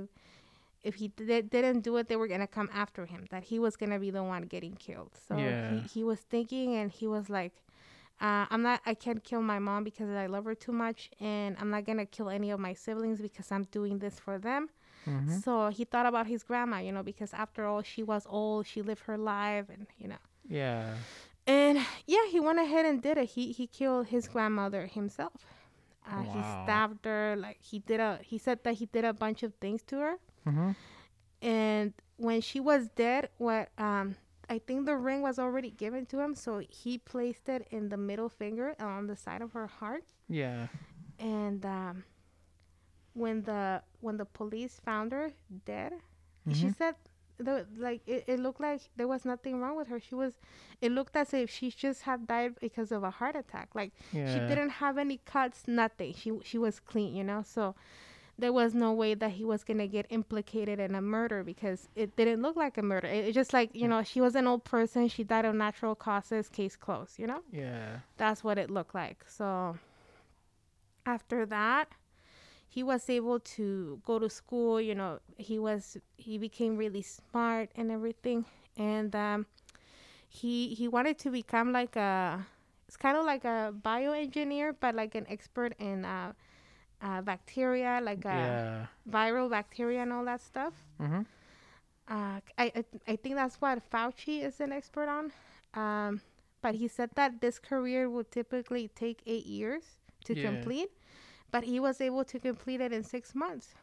if he did, didn't do it they were gonna come after him that he was gonna be the one getting killed so Yeah. he, he was thinking and he was like uh, I'm not. I can't kill my mom because I love her too much, and I'm not gonna kill any of my siblings because I'm doing this for them. Mm-hmm. So he thought about his grandma, you know, because after all, she was old, she lived her life, and you know, Yeah. and yeah, he went ahead and did it. He he killed his grandmother himself. Uh, He stabbed her. Like he did a. He said that he did a bunch of things to her, Mm-hmm. and when she was dead, what um. I think the ring was already given to him, so he placed it in the middle finger on the side of her heart. Yeah. And um, when the when the police found her dead, she Mhm. said the like it, it looked like there was nothing wrong with her. She was it looked as if she just had died because of a heart attack. Like Yeah. she didn't have any cuts, nothing. She she was clean, you know. So there was no way that he was gonna get implicated in a murder because it didn't look like a murder. It, it just like you know she was an old person. She died of natural causes. Case closed. You know Yeah. that's what it looked like. So after that, he was able to go to school. You know, he was he became really smart and everything, and um, he he wanted to become like a it's kind of like a bioengineer, but like an expert in uh, uh, bacteria, like uh, Yeah. viral bacteria and all that stuff. Mm-hmm. Uh, I, I think that's what Fauci is an expert on. Um, but he said that this career would typically take eight years to Yeah. complete, but he was able to complete it in six months.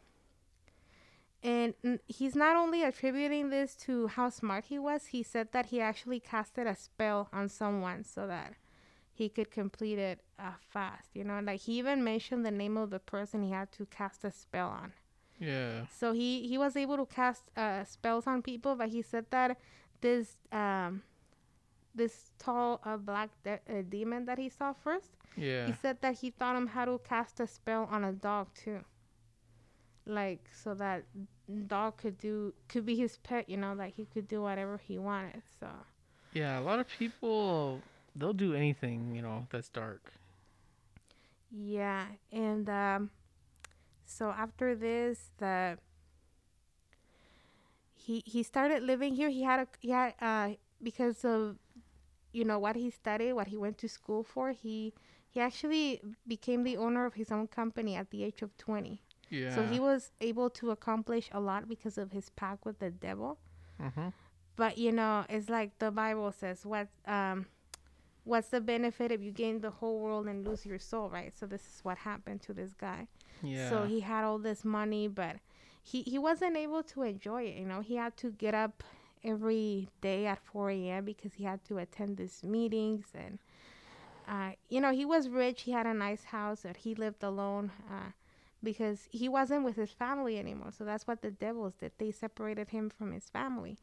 And he's not only attributing this to how smart he was, he said that he actually casted a spell on someone so that he could complete it uh, fast. You know, like he even mentioned the name of the person he had to cast a spell on. Yeah. So he he was able to cast uh, spells on people, but he said that this um this tall uh, black de- uh, demon that he saw first. Yeah. He said that he taught him how to cast a spell on a dog too. Like so that dog could do could be his pet, you know, like he could do whatever he wanted. So Yeah, a lot of people they'll do anything, you know, that's dark. yeah, and um, so after this, the he he started living here. He had a he had uh because of you know what he studied, what he went to school for. He he actually became the owner of his own company at the age of twenty. Yeah. So he was able to accomplish a lot because of his pact with the devil. hmm But you know, it's like the Bible says, what um what's the benefit if you gain the whole world and lose your soul, right? So this is what happened to this guy. Yeah. So he had all this money, but he he wasn't able to enjoy it, you know. He had to get up every day at 4 a.m. because he had to attend these meetings and uh, you know, he was rich. He had a nice house, but he lived alone uh, because he wasn't with his family anymore. So that's what the devils did. They separated him from his family.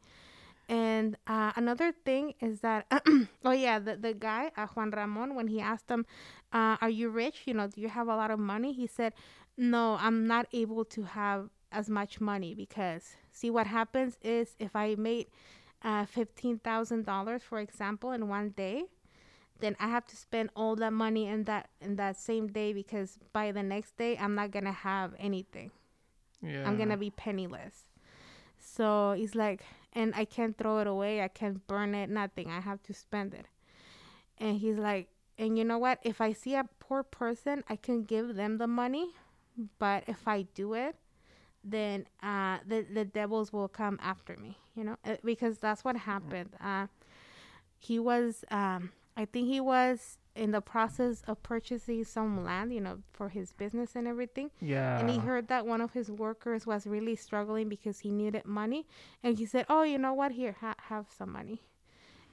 And uh, another thing is that, oh yeah, the the guy uh, Juan Ramon, when he asked him, uh, "Are you rich? You know, do you have a lot of money?" He said, "No, I'm not able to have as much money because see what happens is if I made uh, fifteen thousand dollars, for example, in one day." then I have to spend all that money in that in that same day because by the next day I'm not gonna have anything. yeah. I'm gonna be penniless. So he's like, and I can't throw it away. I can't burn it. Nothing. I have to spend it. And he's like, and you know what? If I see a poor person, I can give them the money, but if I do it, then uh, the the devils will come after me. You know, Uh, because that's what happened. Uh, he was, um, I think he was in the process of purchasing some land, you know, for his business and everything. Yeah. and he heard that one of his workers was really struggling because he needed money. And he said oh you know what? Here ha- have some money.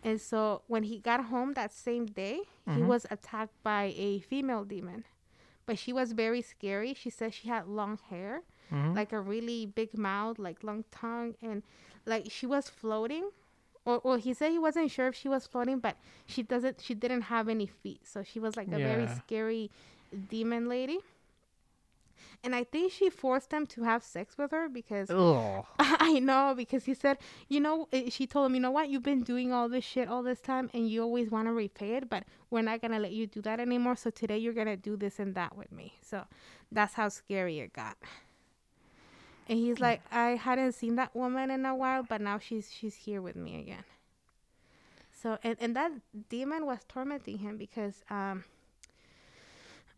And so when he got home that same day he Mhm. was attacked by a female demon. But she was very scary. She said she had long hair Mhm. like a really big mouth like long tongue. And like she was floating or, or he said he wasn't sure if she was floating but she doesn't she didn't have any feet. So she was like a very scary demon lady. And i think she forced him to have sex with her because Ugh. i know because he said you know eh, she told him you know what? You've been doing all this shit all this time and you always want to repay it but we're not gonna let you do that anymore. So today you're gonna do this and that with me. So that's how scary it got and he's like i hadn't seen that woman in a while but now she's she's here with me again. So and, and that demon was tormenting him because um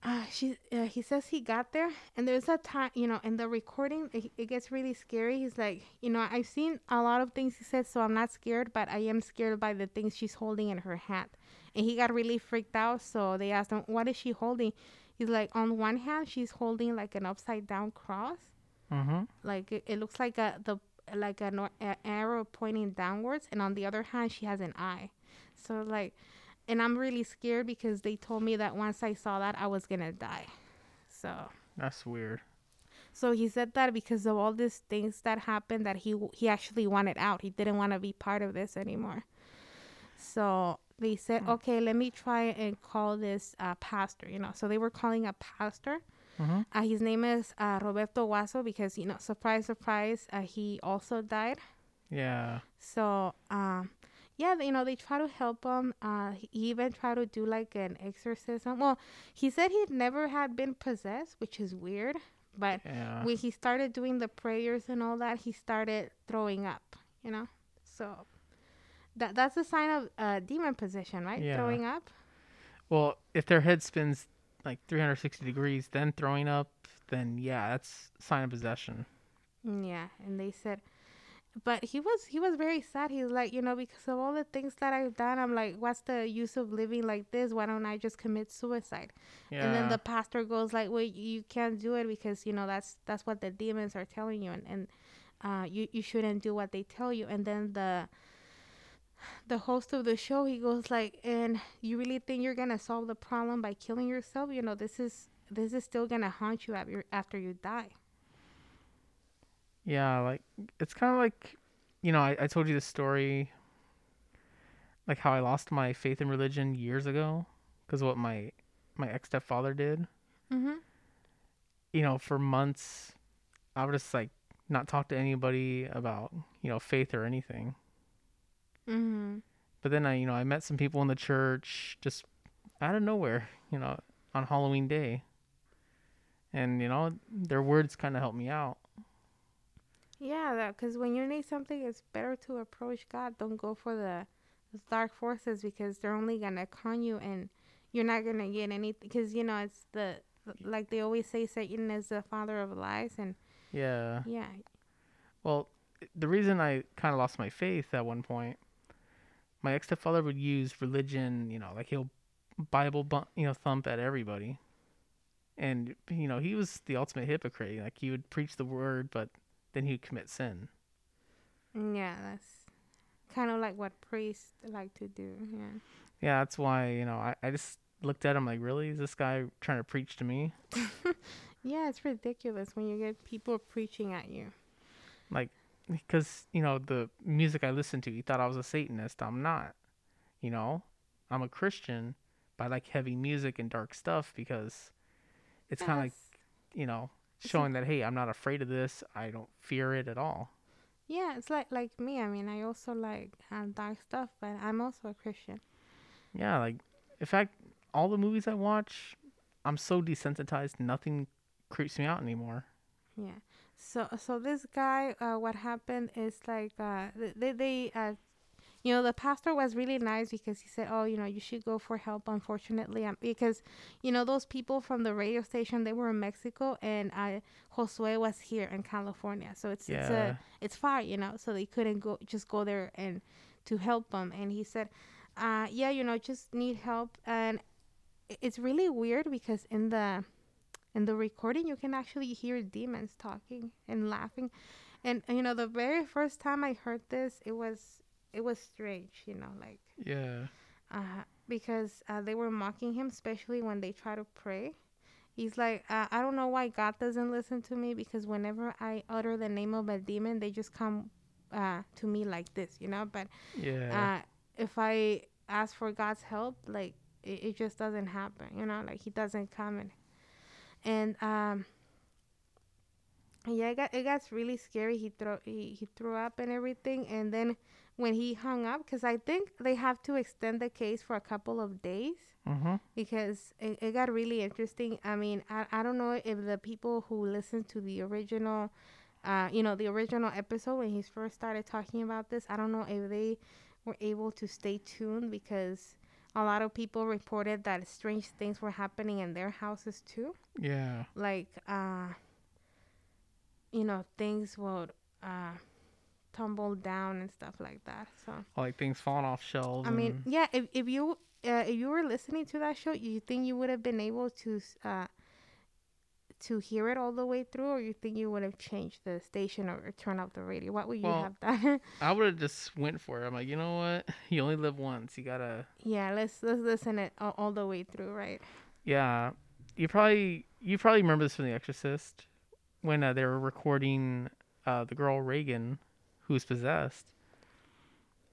uh, she uh, he says he got there and there's a time you know in the recording it, it gets really scary. He's like you know i've seen a lot of things he said so i'm not scared but i am scared by the things she's holding in her hand. And he got really freaked out so they asked him what is she holding? He's like on one hand she's holding like an upside down cross Mhm. like it, it looks like a the like an or- a arrow pointing downwards and on the other hand she has an eye. So like and i'm really scared because they told me that once i saw that i was gonna die. So. That's weird. so he said that because of all these things that happened that he he actually wanted out. He didn't want to be part of this anymore. So they said okay let me try and call this uh, pastor you know? So they were calling a pastor Mhm. uh, his name is uh, Roberto Guaso because you know, surprise, surprise, uh, he also died. Yeah. So, um, yeah, you know, they try to help him. Uh, he even tried to do like an exorcism. Well, he said he never had been possessed, which is weird. But Yeah. when he started doing the prayers and all that, he started throwing up. You know, so that that's a sign of uh, demon possession, right? Yeah. Throwing up. well, if their head spins like 360 degrees, then throwing up, then yeah, that's sign of possession. Yeah, and they said, but he was he was very sad. He's like, you know, because of all the things that I've done, I'm like, what's the use of living like this? Why don't I just commit suicide? Yeah. And then the pastor goes like, well, you can't do it because you know that's that's what the demons are telling you, and and uh, you you shouldn't do what they tell you. And then the the host of the show he goes like, and you really think you're gonna solve the problem by killing yourself? You know, this is this is still gonna haunt you after after you die. Yeah, like it's kind of like, you know, I, I told you the story. like how I lost my faith in religion years ago because of what my my ex stepfather did. Mhm. You know, for months, I would just like not talk to anybody about you know faith or anything. Mhm. But then I, you know, I met some people in the church just out of nowhere, you know, on Halloween day. And, you know, their words kind of helped me out. Yeah, because when you need something, it's better to approach God. Don't go for the, the dark forces because they're only gonna con you, and you're not gonna get anything. Because you know it's the like they always say, Satan is the father of lies, and Yeah. yeah, Well, the reason I kind of lost my faith at one point, my ex stepfather would use religion, you know, like he'll Bible, bu- you know, thump at everybody. And, you know, he was the ultimate hypocrite. Like, he would preach the word, but then he would commit sin. yeah, that's kind of like what priests like to do. Yeah. Yeah, that's why, you know, I, I just looked at him like, really? Is this guy trying to preach to me? Yeah, it's ridiculous when you get people preaching at you. Like, because, you know, the music I listened to, he thought I was a Satanist. I'm not. You know, I'm a Christian, but I like heavy music and dark stuff because it's kind of like, you know, showing that, hey, I'm not afraid of this. I don't fear it at all. Yeah, it's like like me. I mean, I also like uh, dark stuff, but I'm also a Christian. Yeah, like, in fact, all the movies I watch, I'm so desensitized, nothing creeps me out anymore. Yeah. So so this guy, uh, what happened is like uh, they they uh, you know, the pastor was really nice because he said, oh, you know, you should go for help. Unfortunately, um, because you know those people from the radio station they were in Mexico and uh, Josue was here in California, so it's it's a it's far, you know, so they couldn't go just go there and to help them. And he said, uh, yeah, you know, just need help. And it's really weird because in the in the recording you can actually hear demons talking and laughing. And you know, the very first time I heard this, it was it was strange, you know, like Yeah. uh, because uh, they were mocking him, especially when they try to pray. He's like, uh, I don't know why God doesn't listen to me because whenever I utter the name of a demon, they just come uh, to me like this, you know. But Yeah. uh, if I ask for God's help, like it, it just doesn't happen, you know. Like He doesn't come and and um, yeah, it got it got really scary. He throw he, he threw up and everything, and then when he hung up, because I think they have to extend the case for a couple of days mm-hmm. because it, it got really interesting. I mean, I, I don't know if the people who listened to the original, uh, you know, the original episode when he first started talking about this, I don't know if they were able to stay tuned because a lot of people reported that strange things were happening in their houses too. Yeah. Like, uh, you know, things would uh, tumble down and stuff like that. So. Like things falling off shelves. I mean, yeah. If if you uh, if you were listening to that show, you think you would have been able to uh to hear it all the way through, or you think you would have changed the station or, or turn off the radio? What would you Well- have done? I would have just went for it. I'm like, you know what? You only live once. You gotta. yeah, let's let's listen it all, all the way through, right? Yeah. You probably you probably remember this from The Exorcist when uh, they were recording uh, the girl Regan, who's possessed.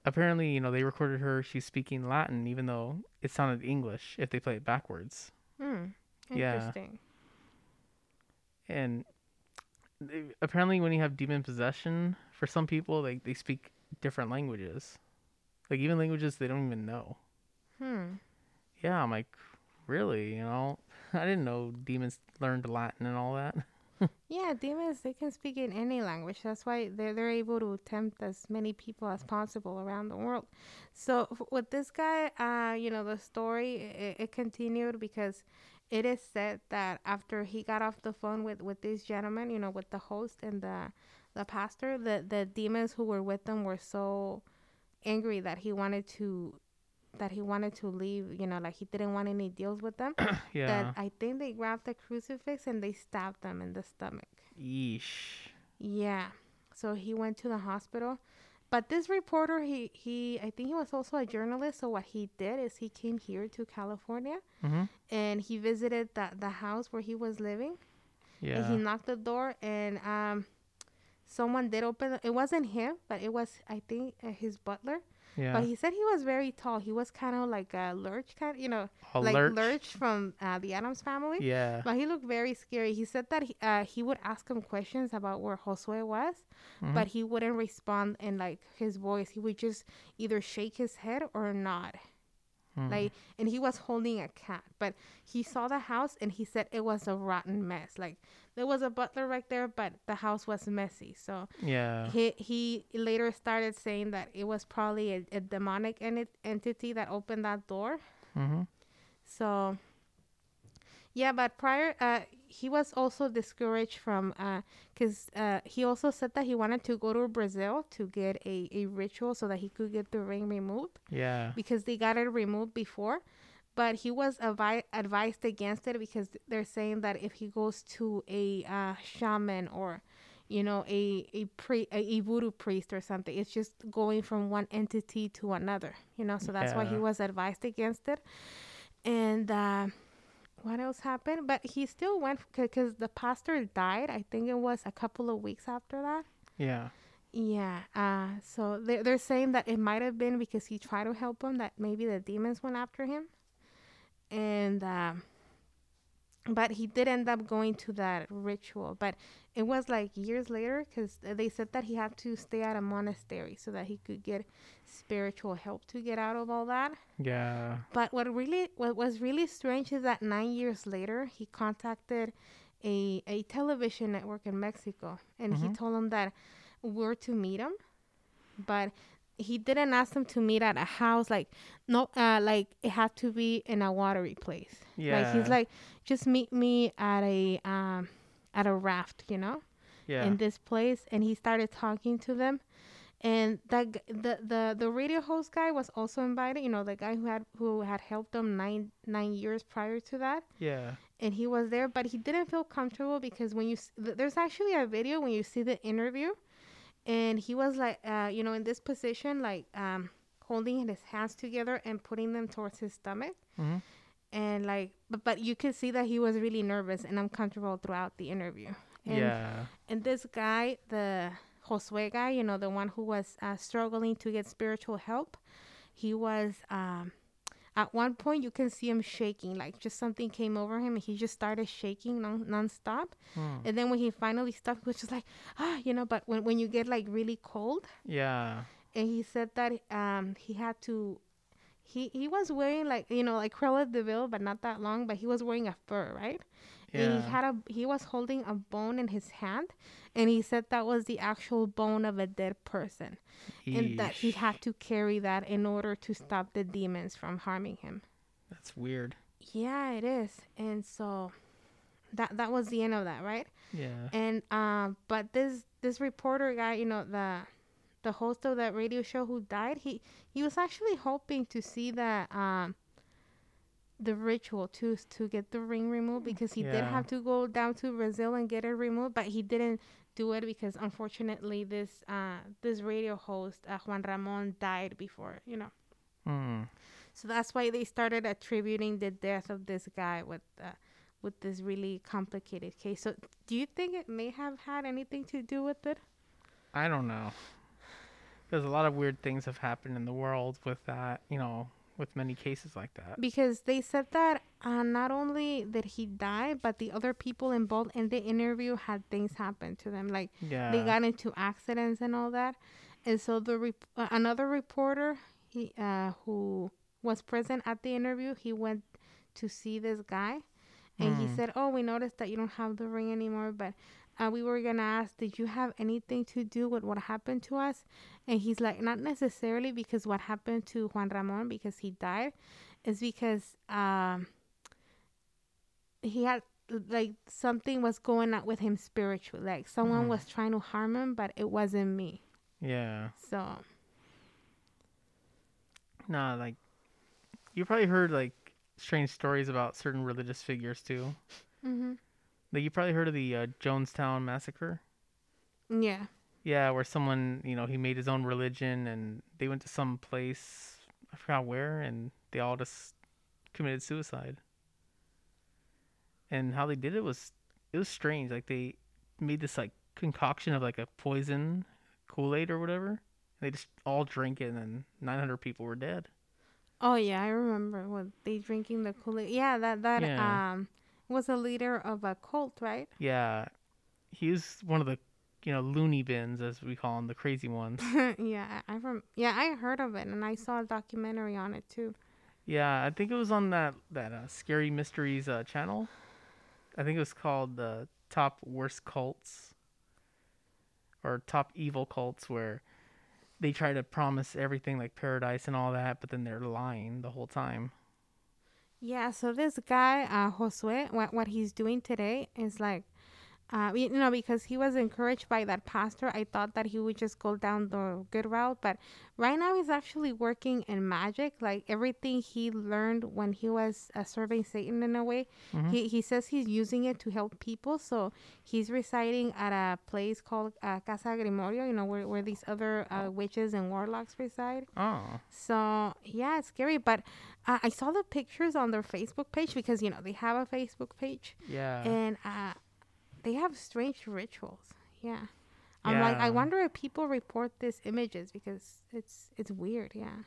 Apparently, you know, they recorded her. She's speaking Latin, even though it sounded English if they play it backwards. Hmm. Interesting. And they- apparently, when you have demon possession, for some people, they they speak different languages, like even languages they don't even know. Hmm. Yeah, I'm like, really? You know, I didn't know demons learned Latin and all that. Yeah, demons they can speak in any language. That's why they're they're able to tempt as many people as possible around the world. So f- with this guy, uh, you know, the story it, it continued because it is said that after he got off the phone with with this gentleman, you know, with the host and the the pastor, the the demons who were with them were so angry that he wanted to that he wanted to leave. You know, like he didn't want any deals with them yeah. that I think they grabbed the crucifix and they stabbed them in the stomach. Yeesh. Yeah. So he went to the hospital. But this reporter, he, he I think he was also a journalist. So what he did is he came here to California Mm-hmm. and he visited the, the house where he was living. Yeah. And he knocked the door and um, someone did open it. It wasn't him, but it was, I think, uh, his butler. Yeah. But he said he was very tall. He was kind of like a lurch kind, you know, A like lurch? lurch, from uh, the Addams family. Yeah. But he looked very scary. He said that he, uh, he would ask him questions about where Josue was, Mhm. but he wouldn't respond in like his voice. He would just either shake his head or nod. Mhm. Like, and he was holding a cat, but he saw the house and he said it was a rotten mess. Like there was a butler right there, but the house was messy. So yeah. he he later started saying that it was probably a, a demonic enti- entity that opened that door. hmm So yeah, but prior, uh, he was also discouraged from uh because uh, he also said that he wanted to go to Brazil to get a, a ritual so that he could get the ring removed Yeah. because they got it removed before. But he was avi- advised against it because they're saying that if he goes to a uh, shaman or, you know, a a, pre- a a voodoo priest or something, it's just going from one entity to another. You know, so that's why he was advised against it. And uh, what else happened? But he still went because the pastor died. I think it was a couple of weeks after that. Yeah. Yeah. Uh, so they're, they're saying that it might have been because he tried to help him that maybe the demons went after him. And, um, but he did end up going to that ritual. But it was like years later because they said that he had to stay at a monastery so that he could get spiritual help to get out of all that. Yeah. But what really what was really strange is that nine years later he contacted a a television network in Mexico and he Mhm. told them that we're to meet him, but he didn't ask them to meet at a house like no uh like it had to be in a watery place. Yeah. Like he's like just meet me at a um at a raft, you know? yeah. in this place and he started talking to them and that the the the radio host guy was also invited you know the guy who had who had helped them nine nine years prior to that yeah. and he was there but he didn't feel comfortable because when you there's actually a video when you see the interview and he was like uh you know in this position like um holding his hands together and putting them towards his stomach Mhm. and like but, but you could see that he was really nervous and uncomfortable throughout the interview and yeah. and this guy, the Josue guy, you know, the one who was uh, struggling to get spiritual help, he was, um, at one point, you can see him shaking, like just something came over him and he just started shaking non- nonstop. Hmm. And then when he finally stopped, he was just like, ah, you know, but when, when you get like really cold, Yeah. and he said that um, he had to. He, he was wearing like you know like Cruella de Vil but not that long but he was wearing a fur right Yeah. he had a he was holding a bone in his hand and he said that was the actual bone of a dead person and that he had to carry that in order to stop the demons from harming him That's weird. yeah it is and so that that was the end of that right Yeah. and um but this this reporter guy you know the the host of that radio show who died he he was actually hoping to see that um the ritual to to get the ring removed because he did have to go down to Brazil and get it removed but he didn't do it because unfortunately this uh this radio host uh, Juan Ramon died before you know Hmm. so that's why they started attributing the death of this guy with uh, with this really complicated case. So do you think it may have had anything to do with it? I don't know. There's a lot of weird things have happened in the world with that, you know, with many cases like that. Because they said that uh, not only did he die, but the other people involved in the interview had things happen to them, like Yeah. they got into accidents and all that. And so the rep- uh, another reporter, he uh, who was present at the interview, he went to see this guy, and he Mm. said, "Oh, we noticed that you don't have the ring anymore, but uh, we were gonna ask, did you have anything to do with what happened to us?" And he's like, "Not necessarily, because what happened to Juan Ramon, because he died, is because um, he had." Like something was going on with him spiritually, like someone Mhm. was trying to harm him, but it wasn't me. Yeah. So Nah, like you probably heard like strange stories about certain religious figures too. hmm Like you probably heard of the uh, Jonestown massacre. yeah, Yeah, where someone, you know, he made his own religion and they went to some place, I forgot where, and they all just committed suicide. And how they did it was it was strange. Like they made this like concoction of like a poison Kool-Aid or whatever. They just all drink it, and 900 people were dead. Oh yeah, I remember what they drinking the Kool Aid. Yeah, that that Yeah. um was a leader of a cult, right? Yeah, he was one of the, you know, loony bins as we call them, the crazy ones. yeah, I rem- yeah I heard of it and I saw a documentary on it too. yeah, I think it was on that that uh, Scary Mysteries uh, channel. I think it was called the Top Worst Cults or Top Evil Cults, where they try to promise everything like paradise and all that, but then they're lying the whole time. Yeah, so this guy, uh, Josue, what what he's doing today is like, uh, you know, because he was encouraged by that pastor, I thought that he would just go down the good route, but right now he's actually working in magic, like everything he learned when he was uh, serving Satan in a way. Mhm. He he says he's using it to help people, so he's residing at a place called uh, Casa Grimorio, you know, where where these other uh, witches and warlocks reside. Oh, So yeah, it's scary. But uh, I saw the pictures on their Facebook page because you know they have a Facebook page, yeah. and uh, they have strange rituals. Yeah, I'm like, I wonder if people report these images because it's it's weird. Yeah.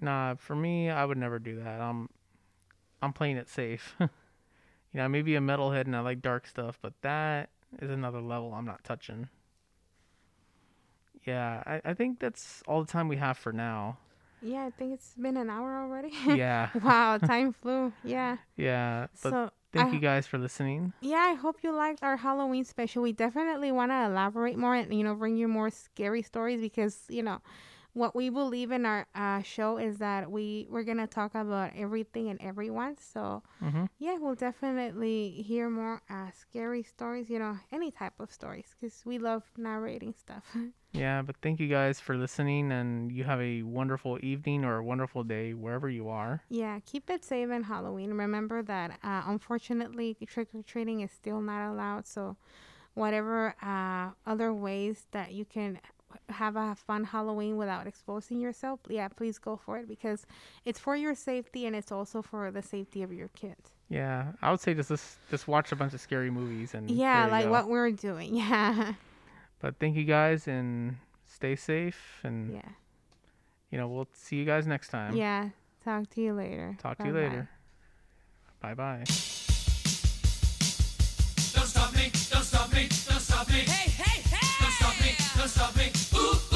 Nah, for me, I would never do that. I'm, I'm playing it safe. you know, maybe a metalhead and I like dark stuff, but that is another level I'm not touching. Yeah, I, I think that's all the time we have for now. Yeah, I think it's been an hour already. Yeah, wow, time flew. Yeah. yeah. But so thank I- you guys for listening. Yeah, I hope you liked our Halloween special. We definitely want to elaborate more and you know bring you more scary stories because you know what we believe in our uh, show is that we we're gonna talk about everything and everyone. So hmm yeah, we'll definitely hear more uh, scary stories. You know, any type of stories because we love narrating stuff. Yeah, but thank you guys for listening, and you have a wonderful evening or a wonderful day wherever you are. yeah, keep it safe in Halloween. Remember that uh, unfortunately trick or treating is still not allowed. So whatever uh, other ways that you can have a fun Halloween without exposing yourself, yeah, please go for it because it's for your safety and it's also for the safety of your kids. Yeah, I would say just just, just watch a bunch of scary movies and Yeah, like go. what we're doing. Yeah. But thank you guys and stay safe and yeah. you know, we'll see you guys next time. Yeah. Talk to you later. Talk to you Bye-bye. later. Bye bye. Don't stop me me, don't stop me. Ooh.